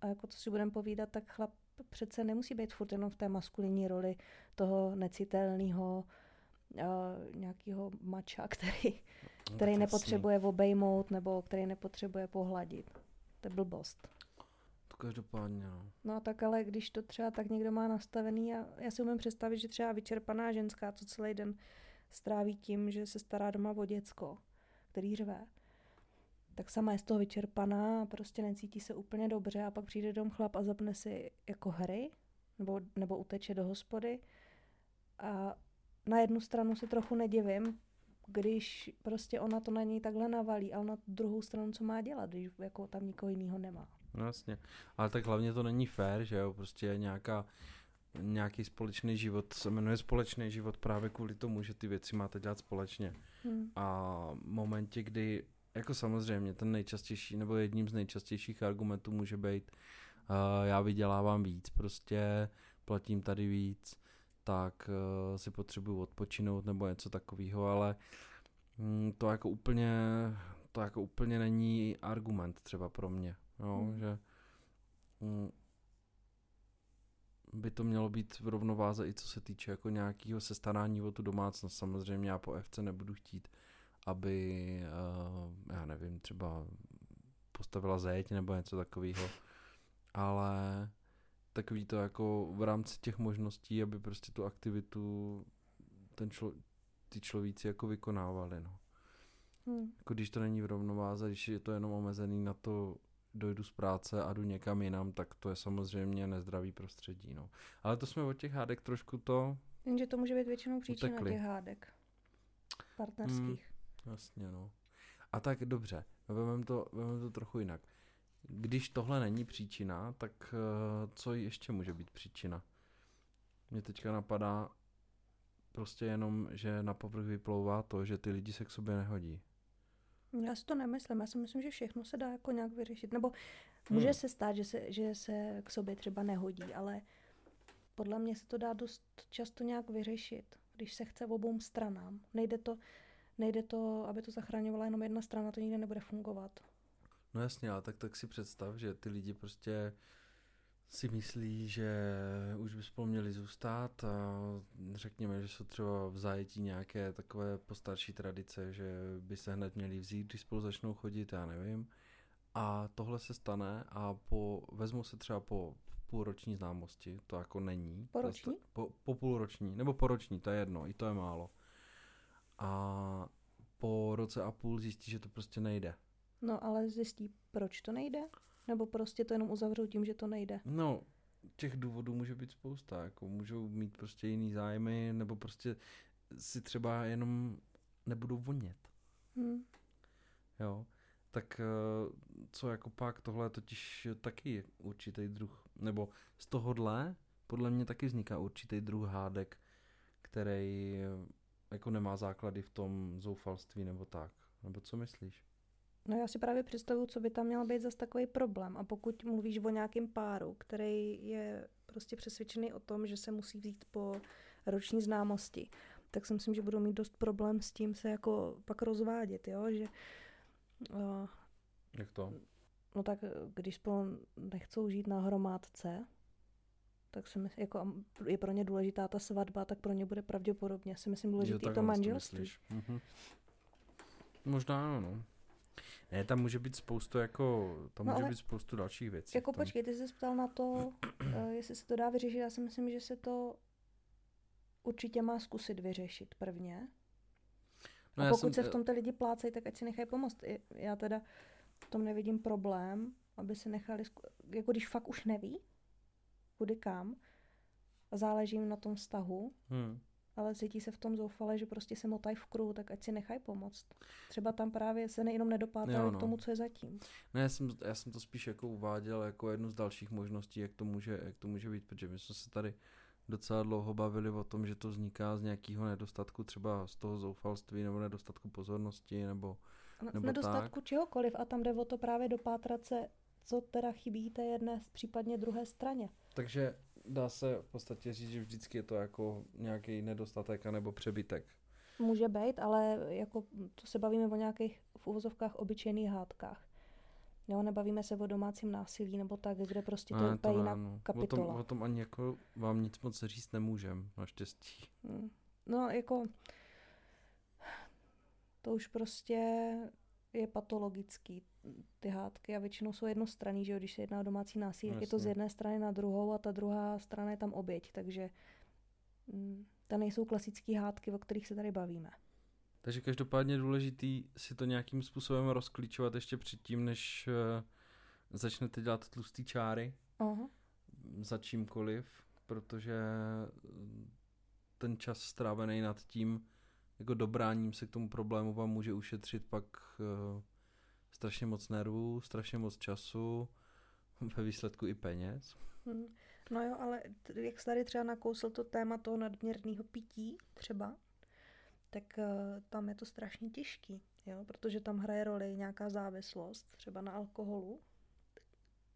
A jako co si budeme povídat, tak chlap přece nemusí být furt jenom v té maskulinní roli toho necitelného, uh, nějakého mača, který, no, který no, nepotřebuje obejmout nebo který nepotřebuje pohladit. To je blbost. To každopádně, no. No tak ale když to třeba tak někdo má nastavený, a já si umím představit, že třeba vyčerpaná ženská, co celý den stráví tím, že se stará doma o děcko, který řve, tak sama je z toho vyčerpaná a prostě necítí se úplně dobře a pak přijde dom chlap a zapne si jako hry nebo, nebo uteče do hospody a na jednu stranu se trochu nedivím, když prostě ona to na něj takhle navalí, ale na druhou stranu co má dělat, když jako tam nikoho jiného nemá. No jasně, ale tak hlavně to není fér, že jo, prostě je nějaká nějaký společný život se jmenuje společný život právě kvůli tomu, že ty věci máte dělat společně. Hmm. A v momentě, kdy, jako samozřejmě, ten nejčastější, nebo jedním z nejčastějších argumentů může být, uh, já vydělávám víc, prostě platím tady víc, tak uh, si potřebuju odpočinout nebo něco takového, ale mm, to jako úplně, to jako úplně není argument třeba pro mě, jo, hmm. že mm, by to mělo být v rovnováze i co se týče jako nějakého sestarání o tu domácnost. Samozřejmě já po FC nebudu chtít, aby, uh, já nevím, třeba postavila zeď nebo něco takového, ale takový to jako v rámci těch možností, aby prostě tu aktivitu ten člo, ty človíci jako vykonávali, no. Hmm. Jako když to není v rovnováze, když je to jenom omezený na to, dojdu z práce a jdu někam jinam, tak to je samozřejmě nezdravý prostředí, no. Ale to jsme od těch hádek trošku to... Jenže to může být většinou příčina utekli. těch hádek partnerských. Hmm, jasně, no. A tak dobře, vezmeme to, vezmeme to trochu jinak. Když tohle není příčina, tak uh, co ještě může být příčina? Mně teďka napadá prostě jenom, že na povrch vyplouvá to, že ty lidi se k sobě nehodí. Já si to nemyslím. Já si myslím, že všechno se dá jako nějak vyřešit. Nebo Může Hmm. se stát, že se, že se k sobě třeba nehodí, ale podle mě se to dá dost často nějak vyřešit, když se chce obou stranám. Nejde to, nejde to, aby to zachraňovala jenom jedna strana, to nikdy nebude fungovat. No jasně, ale tak, tak si představ, že ty lidi prostě si myslí, že už by spolu měli zůstat a řekněme, že jsou třeba v zajetí nějaké takové postarší tradice, že by se hned měli vzít, když spolu začnou chodit, já nevím. A tohle se stane a po, vezmu se třeba po půlroční známosti, to jako není. Po To je roční? sta- Po, po půlroční, nebo po roční, to je jedno, i to je málo. A po roce a půl zjistí, že to prostě nejde. No ale zjistí, proč to nejde? Nebo prostě to jenom uzavřou tím, že to nejde. No, těch důvodů může být spousta, jako můžou mít prostě jiný zájmy, nebo prostě si třeba jenom nebudou vonět, Hm. jo. Tak eh, co jako pak, tohle je totiž taky určitý druh, nebo z tohohle podle mě taky vzniká určitý druh hádek, který jako nemá základy v tom zoufalství nebo tak. Nebo co myslíš? No já si právě představuju, co by tam měl být zase takový problém. A pokud mluvíš o nějakém páru, který je prostě přesvědčený o tom, že se musí vzít po roční známosti, tak si myslím, že budou mít dost problém s tím se jako pak rozvádět, jo, že uh, Jak to? no tak eh, když spolu nechcou žít na hromádce, tak si myslím, jako je pro ně důležitá ta svatba, tak pro ně bude pravděpodobně, si myslím, důležitý i to to manželství. myslíš. Mhm. Možná ano, no. Ne, tam může být spoustu jako, tam No může ale- být spoustu dalších věcí. Jako počkej, ty jsi se ptal na to, eh, jestli se to dá vyřešit. Já si myslím, že se to určitě má zkusit vyřešit prvně. No, a pokud jsem- se v tom ty lidi plácejí, tak ať si nechají pomoct. Já teda v tom nevidím problém, aby se nechali, jako když fakt už neví, kudy kam, a záleží jim na tom vztahu, Hm. ale cítí se v tom zoufale, že prostě se motají v kruhu, tak ať si nechají pomoct. Třeba tam právě se nejenom nedopátrali Jo, k no. tomu, co je zatím. Ne, já jsem, já jsem to spíš jako uváděl jako jednu z dalších možností, jak to může, jak to může být, protože my jsme se tady docela dlouho bavili o tom, že to vzniká z nějakého nedostatku, třeba z toho zoufalství nebo nedostatku pozornosti, nebo No, Nebo nedostatku čehokoliv a tam jde o to právě dopátrat se, co teda chybí té jedné, případně druhé straně. Takže dá se v podstatě říct, že vždycky je to jako nějaký nedostatek anebo přebytek. Může být, ale jako to se bavíme o nějakých v uvozovkách obyčejných hádkách. Jo, nebavíme se o domácím násilí nebo tak, kde prostě to je úplně jiná no. O tom, kapitola. o tom ani jako vám nic moc říct nemůžem, naštěstí. Mm. No, jako to už prostě je patologický, ty hádky a většinou jsou jednostranný, že jo, když se jedná o domácí násilí, tak je to z jedné strany na druhou a ta druhá strana je tam oběť, takže mm, to nejsou klasické hádky, o kterých se tady bavíme. Takže každopádně je důležitý si to nějakým způsobem rozklíčovat ještě předtím, než eh, začnete dělat tlustý čáry Aha. za čímkoliv, protože eh, ten čas strávený nad tím, jako dobráním se k tomu problému vám může ušetřit pak uh, strašně moc nervů, strašně moc času, ve výsledku i peněz. Hm. No jo, ale jak jsi tady třeba nakousl to téma toho nadměrného pití třeba, tak uh, tam je to strašně těžký, jo, protože tam hraje roli nějaká závislost, třeba na alkoholu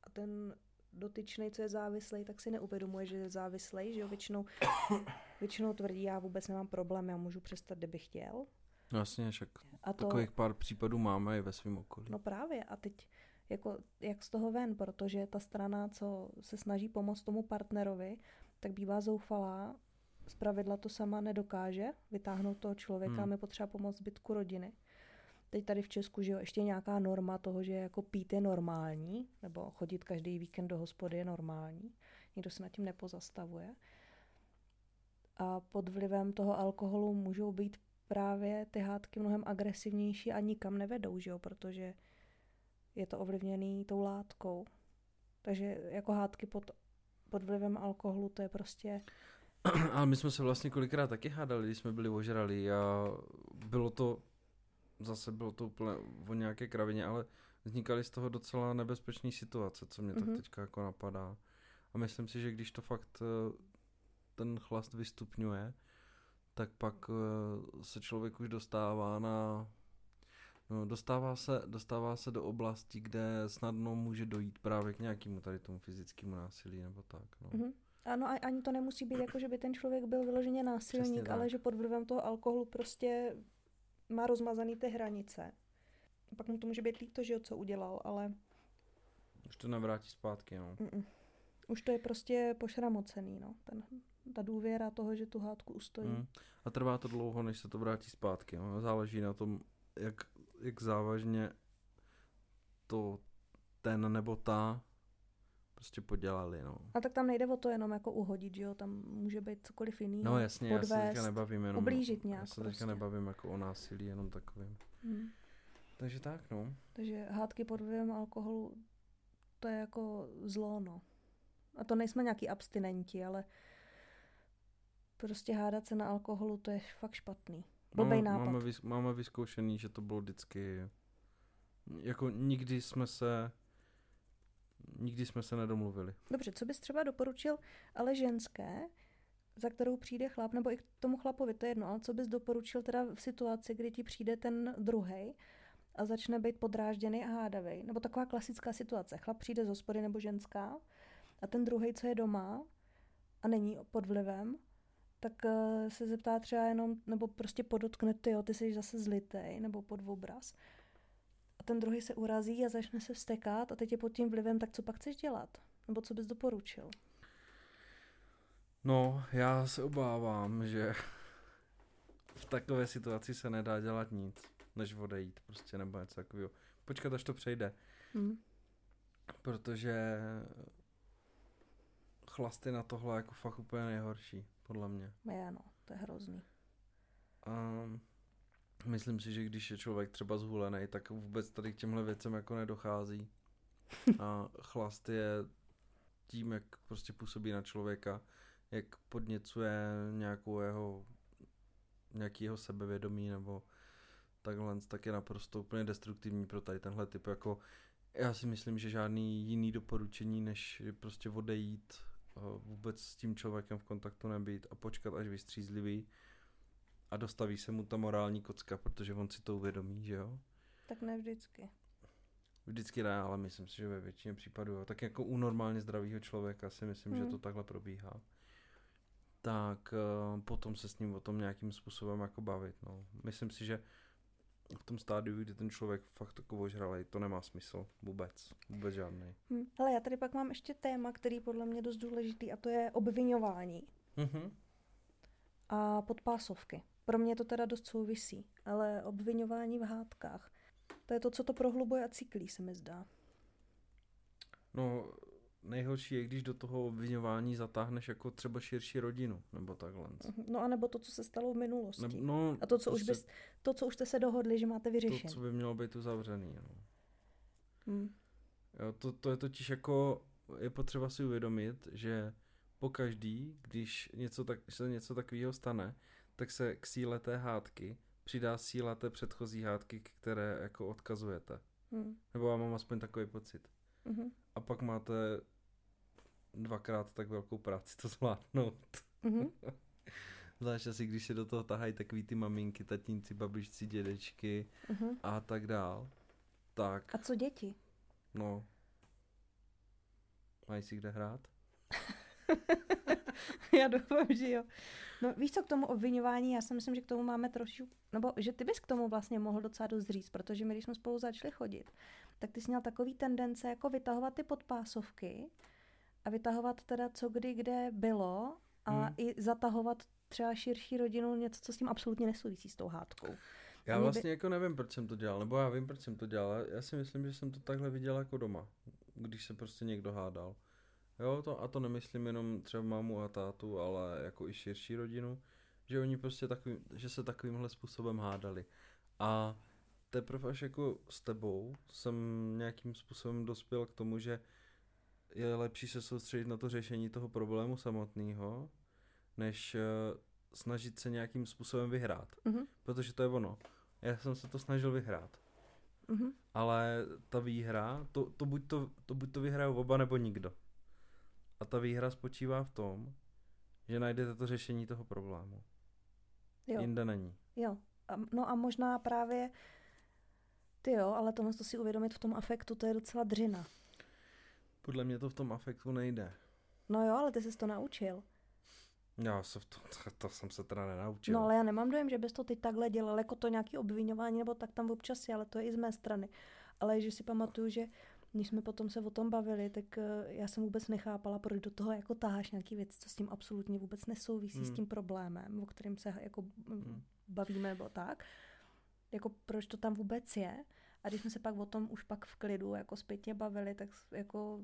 a ten dotyčný, co je závislý, tak si neuvědomuje, že je závislý, že jo, většinou, většinou tvrdí, já vůbec nemám problém, já můžu přestat, kdybych chtěl. No Jasně, však A to, takových pár případů máme i ve svém okolí. No právě a teď jako jak z toho ven, protože ta strana, co se snaží pomoct tomu partnerovi, tak bývá zoufalá, zpravidla to sama nedokáže vytáhnout toho člověka, Hmm. je potřeba pomoct zbytku rodiny. Teď tady v Česku, že jo, ještě nějaká norma toho, že jako pít je normální, nebo chodit každý víkend do hospody je normální. Nikdo se nad tím nepozastavuje. A pod vlivem toho alkoholu můžou být právě ty hádky mnohem agresivnější a nikam nevedou, že jo, protože je to ovlivněný tou látkou. Takže jako hádky pod, pod vlivem alkoholu to je prostě, Ale my jsme se vlastně kolikrát taky hádali, když jsme byli ožralí a bylo to, zase bylo to úplně o nějaké kravině, ale vznikaly z toho docela nebezpečné situace, co mě tak Mhm. teďka jako napadá. A myslím si, že když to fakt eh, ten chlast vystupňuje, tak pak eh, se člověk už dostává na, No, dostává se, dostává se do oblasti, kde snadno může dojít právě k nějakému tady tomu fyzickému násilí nebo tak. No. Mm-hmm. Ano, a ani to nemusí být jako, že by ten člověk byl vyloženě násilník, ale že pod vlivem toho alkoholu prostě má rozmazaný ty hranice. Pak mu to může být líto, že jo, co udělal, ale... Už to nevrátí zpátky, no. Mm-mm. Už to je prostě pošramocený, no. Ten, ta důvěra toho, že tu hádku ustojí. Mm. A trvá to dlouho, než se to vrátí zpátky. No. Záleží na tom, jak, jak závažně to ten nebo ta prostě podělali, no. A tak tam nejde o to jenom jako uhodit, že jo, tam může být cokoliv jiný. No jasně, podvést, já se teďka nebavím jenom, ublížit nějak Já se teďka prostě. nebavím jako o násilí, jenom takovým. Hmm. Takže tak, no. Takže hádky pod vlivem alkoholu, to je jako zlo, no. A to nejsme nějaký abstinenti, ale prostě hádat se na alkoholu, to je fakt špatný. Blbej nápad. Máme, vys- máme vyzkoušený, že to bylo vždycky, jako nikdy jsme se nikdy jsme se nedomluvili. Dobře, co bys třeba doporučil, ale ženské, za kterou přijde chlap, nebo i k tomu chlapovi, to je jedno, ale co bys doporučil teda v situaci, kdy ti přijde ten druhý a začne být podrážděný a hádavý, nebo taková klasická situace. Chlap přijde z hospody nebo ženská a ten druhý, co je doma a není pod vlivem, tak uh, se zeptá třeba jenom, nebo prostě podotkne, ty, jo, ty jsi zase zlitej, nebo pod obraz a ten druhý se urazí a začne se vstekat a teď je pod tím vlivem, tak co pak chceš dělat? Nebo co bys doporučil? No, já se obávám, že v takové situaci se nedá dělat nic, než odejít prostě nebo něco takového. Počkat, až to přejde. Hmm. Protože chlasty na tohle jako fakt úplně nejhorší, podle mě. Je, no, to je hrozný. Um, Myslím si, že když je člověk třeba zhulený, tak vůbec tady k těmhle věcem jako nedochází. A chlast je tím, jak prostě působí na člověka, jak podněcuje nějakou jeho, nějaký jeho sebevědomí nebo takhle, tak je naprosto úplně destruktivní pro tady tenhle typ. Jako, já si myslím, že žádný jiný doporučení, než prostě odejít, vůbec s tím člověkem v kontaktu nebýt a počkat, až vystřízlivý, a dostaví se mu ta morální kocka, protože on si to uvědomí, že jo? Tak ne vždycky. Vždycky ne, ale myslím si, že ve většině případů, jo. tak jako u normálně zdravého člověka si myslím, hmm. že to takhle probíhá. Tak uh, potom se s ním o tom nějakým způsobem jako bavit. No. Myslím si, že v tom stádiu, kdy ten člověk fakt takovou žralej, to nemá smysl vůbec, vůbec žádný. Hmm. Ale já tady pak mám ještě téma, který podle mě dost důležitý a to je obvinování. Mm-hmm. A podpásovky. Pro mě to teda dost souvisí, ale obvinování v hádkách, to je to, co to prohlubuje a cyklí, se mi zdá. No, nejhorší je, když do toho obvinování zatáhneš jako třeba širší rodinu, nebo takhle. No a nebo to, co se stalo v minulosti. Ne, no, a to co, prostě, už bys, to, co už jste se dohodli, že máte vyřešit. To, co by mělo být uzavřený. No. Hmm. Jo, to, to je totiž jako, je potřeba si uvědomit, že po každý, když něco tak, se něco takového stane, tak se k síle té hádky přidá síla té předchozí hádky, které jako odkazujete. Hmm. Nebo já mám aspoň takový pocit. Mm-hmm. A pak máte dvakrát tak velkou práci to zvládnout. Mm-hmm. Zvlášť asi, když se do toho tahají takový ty maminky, tatínci, babičci, dědečky mm-hmm. a tak dál. Tak. A co děti? No. Mají si kde hrát? já doufám, že jo. No víš co k tomu obvinování, já si myslím, že k tomu máme trošku, nebo že ty bys k tomu vlastně mohl docela dost říct, protože my, když jsme spolu začali chodit, tak ty jsi měl takový tendence jako vytahovat ty podpásovky a vytahovat teda co kdy kde bylo a hmm. i zatahovat třeba širší rodinu něco, co s tím absolutně nesouvisí s tou hádkou. Já vlastně by... jako nevím, proč jsem to dělal, nebo já vím, proč jsem to dělal. Já si myslím, že jsem to takhle viděl jako doma, když se prostě někdo hádal. Jo, to, a to nemyslím jenom třeba mámu a tátu, ale jako i širší rodinu, že oni prostě takový, že se takovýmhle způsobem hádali. A teprve až jako s tebou jsem nějakým způsobem dospěl k tomu, že je lepší se soustředit na to řešení toho problému samotného, než uh, snažit se nějakým způsobem vyhrát. Mm-hmm. Protože to je ono. Já jsem se to snažil vyhrát. Mm-hmm. Ale ta výhra, to, to, buď to, to buď to vyhrajou oba nebo nikdo. A ta výhra spočívá v tom, že najdete to řešení toho problému. Jo. Jinde není. Jo. A, no a možná právě Ty jo, ale tohle to si uvědomit v tom afektu, to je docela dřina. Podle mě to v tom afektu nejde. No jo, ale ty jsi to naučil. Já se to, to, to jsem se teda nenaučil. No ale já nemám dojem, že bys to teď takhle dělal, jako to nějaký obvinování, nebo tak tam občas je, ale to je i z mé strany. Ale že si pamatuju, že když jsme potom se o tom bavili, tak eh, já jsem vůbec nechápala, proč do toho jako táháš nějaký věc, co s tím absolutně vůbec nesouvisí, hmm. s tím problémem, o kterém se jako hmm. bavíme, nebo tak. Jako proč to tam vůbec je. A když jsme se pak o tom už pak v klidu jako zpětně bavili, tak jako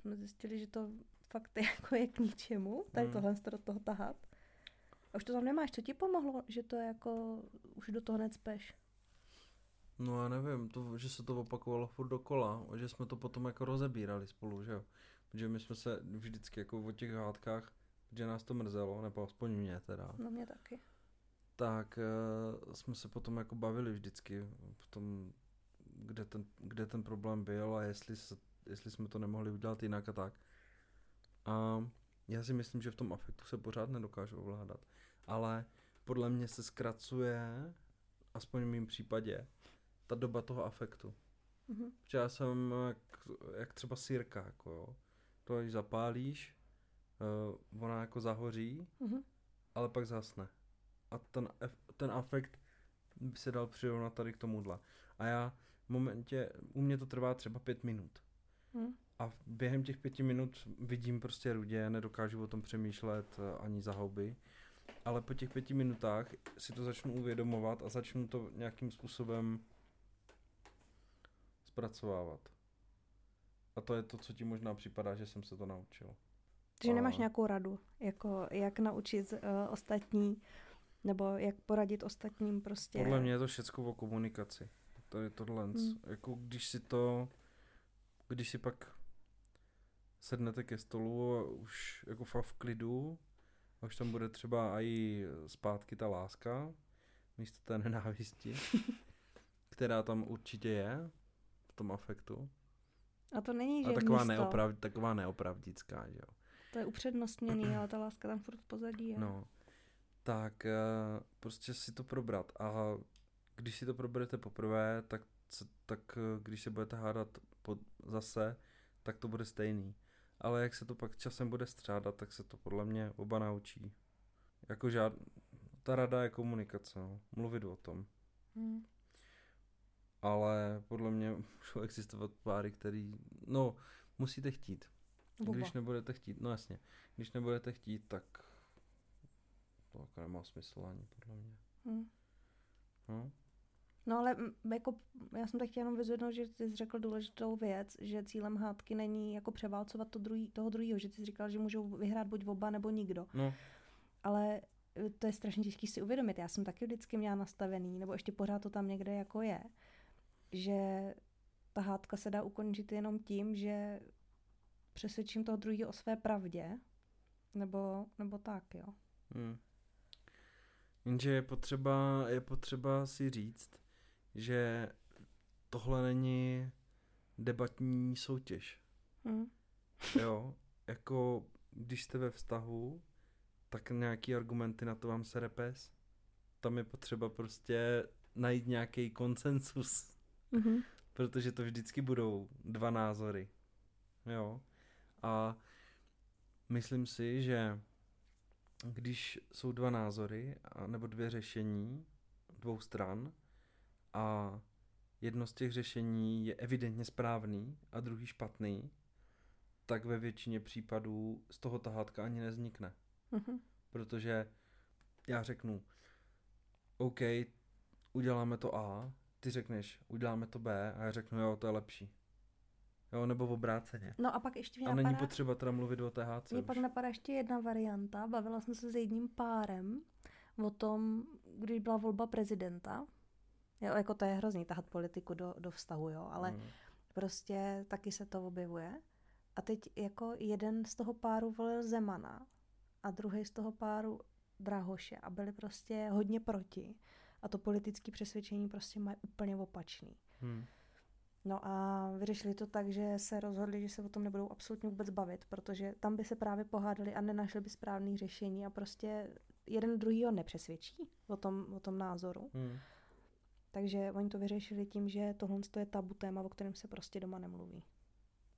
jsme zjistili, že to fakt jako je k ničemu, tady hmm. tohle do toho tahat. A už to tam nemáš, co ti pomohlo, že to jako už do toho necpeš? No já nevím, to, že se to opakovalo furt dokola, že jsme to potom jako rozebírali spolu, že jo. Protože my jsme se vždycky jako o těch hádkách, že nás to mrzelo, nebo aspoň mě teda. No mě taky. Tak uh, jsme se potom jako bavili vždycky tom, kde ten, kde ten problém byl a jestli, se, jestli jsme to nemohli udělat jinak a tak. A já si myslím, že v tom afektu se pořád nedokážu ovládat. Ale podle mě se zkracuje, aspoň v mém případě, ta doba toho afektu. Mm-hmm. Protože já jsem jak, jak třeba sírka, jako jo. To, když zapálíš, uh, ona jako zahoří, mm-hmm. ale pak zasne. A ten, ten afekt by se dal přirovnat tady k tomuhle. A já momentě, u mě to trvá třeba pět minut. Mm. A během těch pěti minut vidím prostě rudě, nedokážu o tom přemýšlet eh, ani za houby. Ale po těch pěti minutách si to začnu uvědomovat a začnu to nějakým způsobem zpracovávat. A to je to, co ti možná připadá, že jsem se to naučil. Takže a... nemáš nějakou radu, jako jak naučit uh, ostatní, nebo jak poradit ostatním prostě? Podle mě je to všechno o komunikaci. To je tohle. Hmm. Jako když si to, když si pak sednete ke stolu a už jako fakt v klidu, a už tam bude třeba i zpátky ta láska, místo té nenávisti, která tam určitě je, tom afektu. A to není, že A taková, neoprav, taková neopravdická, že jo. To je upřednostněný, ale ta láska tam furt v pozadí je. No, tak uh, prostě si to probrat. A když si to proberete poprvé, tak, tak uh, když se budete hádat pod, zase, tak to bude stejný. Ale jak se to pak časem bude střádat, tak se to podle mě oba naučí. Jako žád... Ta rada je komunikace, no. mluvit o tom. Hmm ale podle mě můžou existovat páry, který, no, musíte chtít. Buba. Když nebudete chtít, no jasně, když nebudete chtít, tak to jako nemá smysl ani podle mě. Hmm. No. No ale jako, já jsem tak chtěla jenom vyzvednout, že ty jsi řekl důležitou věc, že cílem hádky není jako převálcovat to druhý, toho druhého, že ty jsi říkal, že můžou vyhrát buď oba nebo nikdo. No. Ale e, to je strašně těžké si uvědomit. Já jsem taky vždycky měla nastavený, nebo ještě pořád to tam někde jako je, že ta hádka se dá ukončit jenom tím, že přesvědčím toho druhého o své pravdě, nebo, nebo tak, jo. Hmm. Jenže je potřeba, je potřeba si říct, že tohle není debatní soutěž. Hmm. Jo, jako když jste ve vztahu, tak nějaký argumenty na to vám se repes. Tam je potřeba prostě najít nějaký konsensus. Mm-hmm. Protože to vždycky budou dva názory. Jo. A myslím si, že když jsou dva názory a, nebo dvě řešení dvou stran a jedno z těch řešení je evidentně správný a druhý špatný, tak ve většině případů z toho tahátka ani neznikne. Mm-hmm. Protože já řeknu, OK, uděláme to A, ty řekneš, uděláme to B a já řeknu, jo, to je lepší. Jo, nebo v obráceně. No a pak ještě mě A napadá, není potřeba teda mluvit o THC Mě už. pak napadá ještě jedna varianta. Bavila jsem se s jedním párem o tom, když byla volba prezidenta. Jo, jako to je hrozný tahat politiku do, do vztahu, jo, ale hmm. prostě taky se to objevuje. A teď jako jeden z toho páru volil Zemana a druhý z toho páru Drahoše a byli prostě hodně proti a to politické přesvědčení prostě mají úplně opačný. Hmm. No a vyřešili to tak, že se rozhodli, že se o tom nebudou absolutně vůbec bavit, protože tam by se právě pohádali a nenašli by správný řešení a prostě jeden druhýho nepřesvědčí o tom, o tom názoru. Hmm. Takže oni to vyřešili tím, že tohle je tabu téma, o kterém se prostě doma nemluví.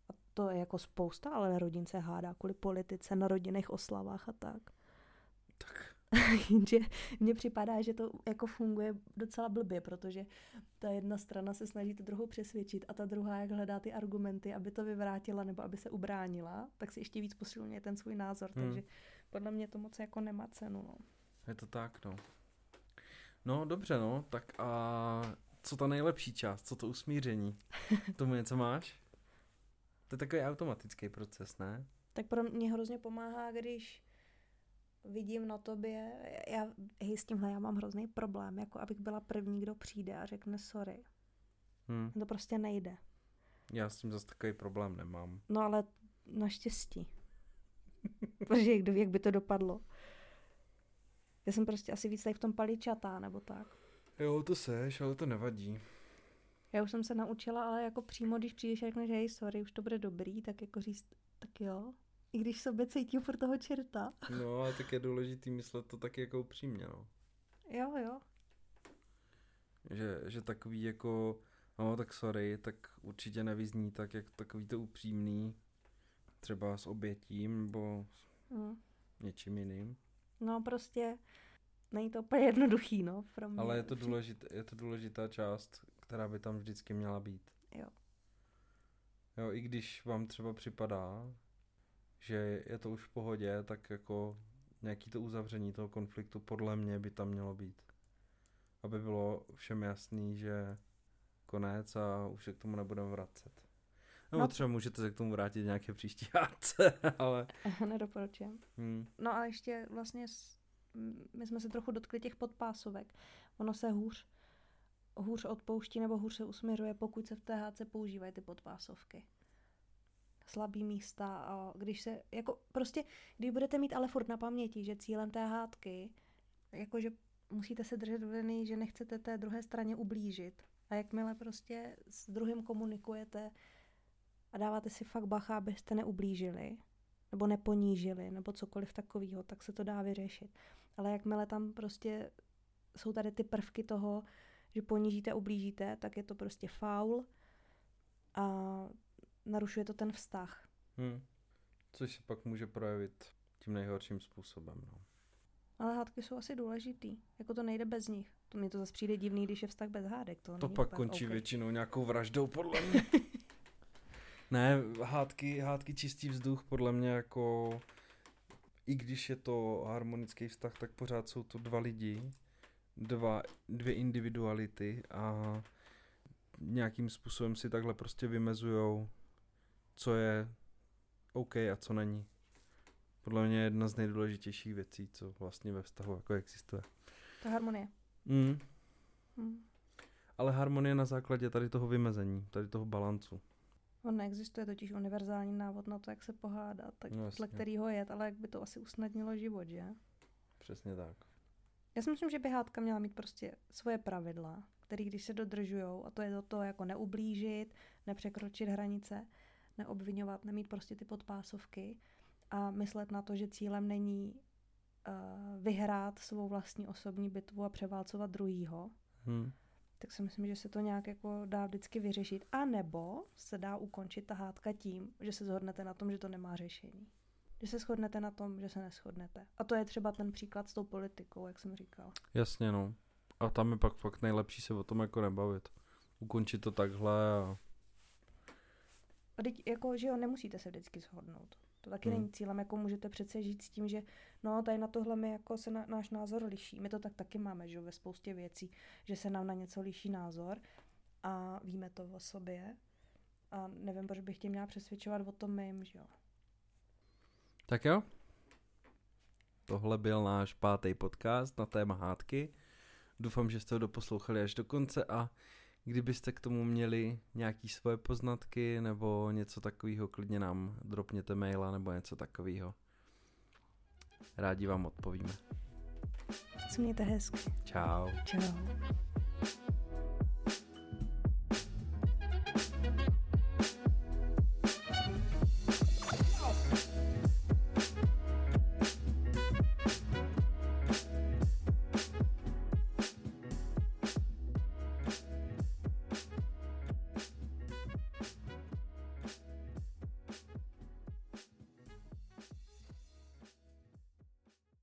A to je jako spousta, ale rodin se hádá kvůli politice, na rodinných oslavách a tak. Tak. Jenže mně připadá, že to jako funguje docela blbě, protože ta jedna strana se snaží tu druhou přesvědčit a ta druhá, jak hledá ty argumenty, aby to vyvrátila nebo aby se ubránila, tak si ještě víc posilňuje ten svůj názor. Hmm. Takže podle mě to moc jako nemá cenu. No. Je to tak, no. No, dobře, no, tak a co ta nejlepší část, co to usmíření? Tomu něco máš? To je takový automatický proces, ne? Tak pro mě hrozně pomáhá, když vidím na tobě, já hej, s tímhle já mám hrozný problém, jako abych byla první, kdo přijde a řekne sorry. Hm. To prostě nejde. Já s tím zase takový problém nemám. No ale naštěstí. Protože jak, jak by to dopadlo. Já jsem prostě asi víc tady v tom paličatá, nebo tak. Jo, to seš, ale to nevadí. Já už jsem se naučila, ale jako přímo, když přijdeš a řekneš, hej, sorry, už to bude dobrý, tak jako říct, tak jo. I když sobě cítím pro toho čerta. No, ale tak je důležitý myslet to taky jako upřímně, no. Jo, jo. Že, že takový jako, no tak sorry, tak určitě nevyzní tak, jak takový to upřímný, třeba s obětím nebo Hm. něčím jiným. No prostě není to úplně jednoduchý, no. Pro mě. Ale je to, důležit, je to důležitá část, která by tam vždycky měla být. Jo. Jo, i když vám třeba připadá, že je to už v pohodě, tak jako nějaký to uzavření toho konfliktu podle mě by tam mělo být. Aby bylo všem jasný, že konec a už se k tomu nebudeme vracet. Nebo No. třeba můžete se k tomu vrátit nějaké příští hádce, ale... Nedoporučujem. Hm, No a ještě vlastně my jsme se trochu dotkli těch podpásovek. Ono se hůř, hůř odpouští nebo hůř se usměřuje, pokud se v té hádce používají ty podpásovky. Slabý místa a když se, jako prostě, když budete mít ale furt na paměti, že cílem té hádky, jakože musíte se držet v linii, že nechcete té druhé straně ublížit. A jakmile prostě s druhým komunikujete a dáváte si fakt bacha, abyste neublížili, nebo neponížili, nebo cokoliv takového, tak se to dá vyřešit. Ale jakmile tam prostě jsou tady ty prvky toho, že ponížíte, ublížíte, tak je to prostě faul a narušuje to ten vztah. hm. Což se pak může projevit tím nejhorším způsobem. No. Ale hádky jsou asi důležitý. Jako to nejde bez nich. To mně to zase přijde divný, když je vztah bez hádek. To, To není pak končí OK. většinou nějakou vraždou, podle mě. ne, hádky, hádky čistý vzduch, podle mě jako... I když je to harmonický vztah, tak pořád jsou to dva lidi, dva, dvě individuality a nějakým způsobem si takhle prostě vymezujou, co je OK a co není. Podle mě je jedna z nejdůležitějších věcí, co vlastně ve vztahu jako existuje. Ta harmonie. Mm. Hm. Ale harmonie na základě tady toho vymezení, tady toho balancu. On neexistuje totiž univerzální návod na to, jak se pohádat, tak No dle kterýho jet, ale jak by to asi usnadnilo život, že? Přesně tak. Já si myslím, že by hádka měla mít prostě svoje pravidla, které když se dodržujou, a to je to, to jako neublížit, nepřekročit hranice, neobvinovat, nemít prostě ty podpásovky a myslet na to, že cílem není uh, vyhrát svou vlastní osobní bitvu a převálcovat druhýho, Hm. Tak si myslím, že se to nějak jako dá vždycky vyřešit. A nebo se dá ukončit ta hádka tím, že se shodnete na tom, že to nemá řešení. Že se shodnete na tom, že se neschodnete. A to je třeba ten příklad s tou politikou, jak jsem říkal. Jasně, no. A tam je pak fakt nejlepší se o tom jako nebavit. Ukončit to takhle a... A teď, jako, že jo, nemusíte se vždycky shodnout. To taky Hmm. není cílem, jako můžete přece žít s tím, že no, tady na tohle my jako se na, náš názor liší. My to tak taky máme, že ve spoustě věcí, že se nám na něco liší názor a víme to o sobě. A nevím, proč bych tě měla přesvědčovat o tom mým, že jo. Tak jo. Tohle byl náš pátý podcast na téma hádky. Doufám, že jste ho doposlouchali až do konce a kdybyste k tomu měli nějaký svoje poznatky nebo něco takového, klidně nám dropněte maila nebo něco takového. Rádi vám odpovíme. Smějte hezky. Ciao. Čau.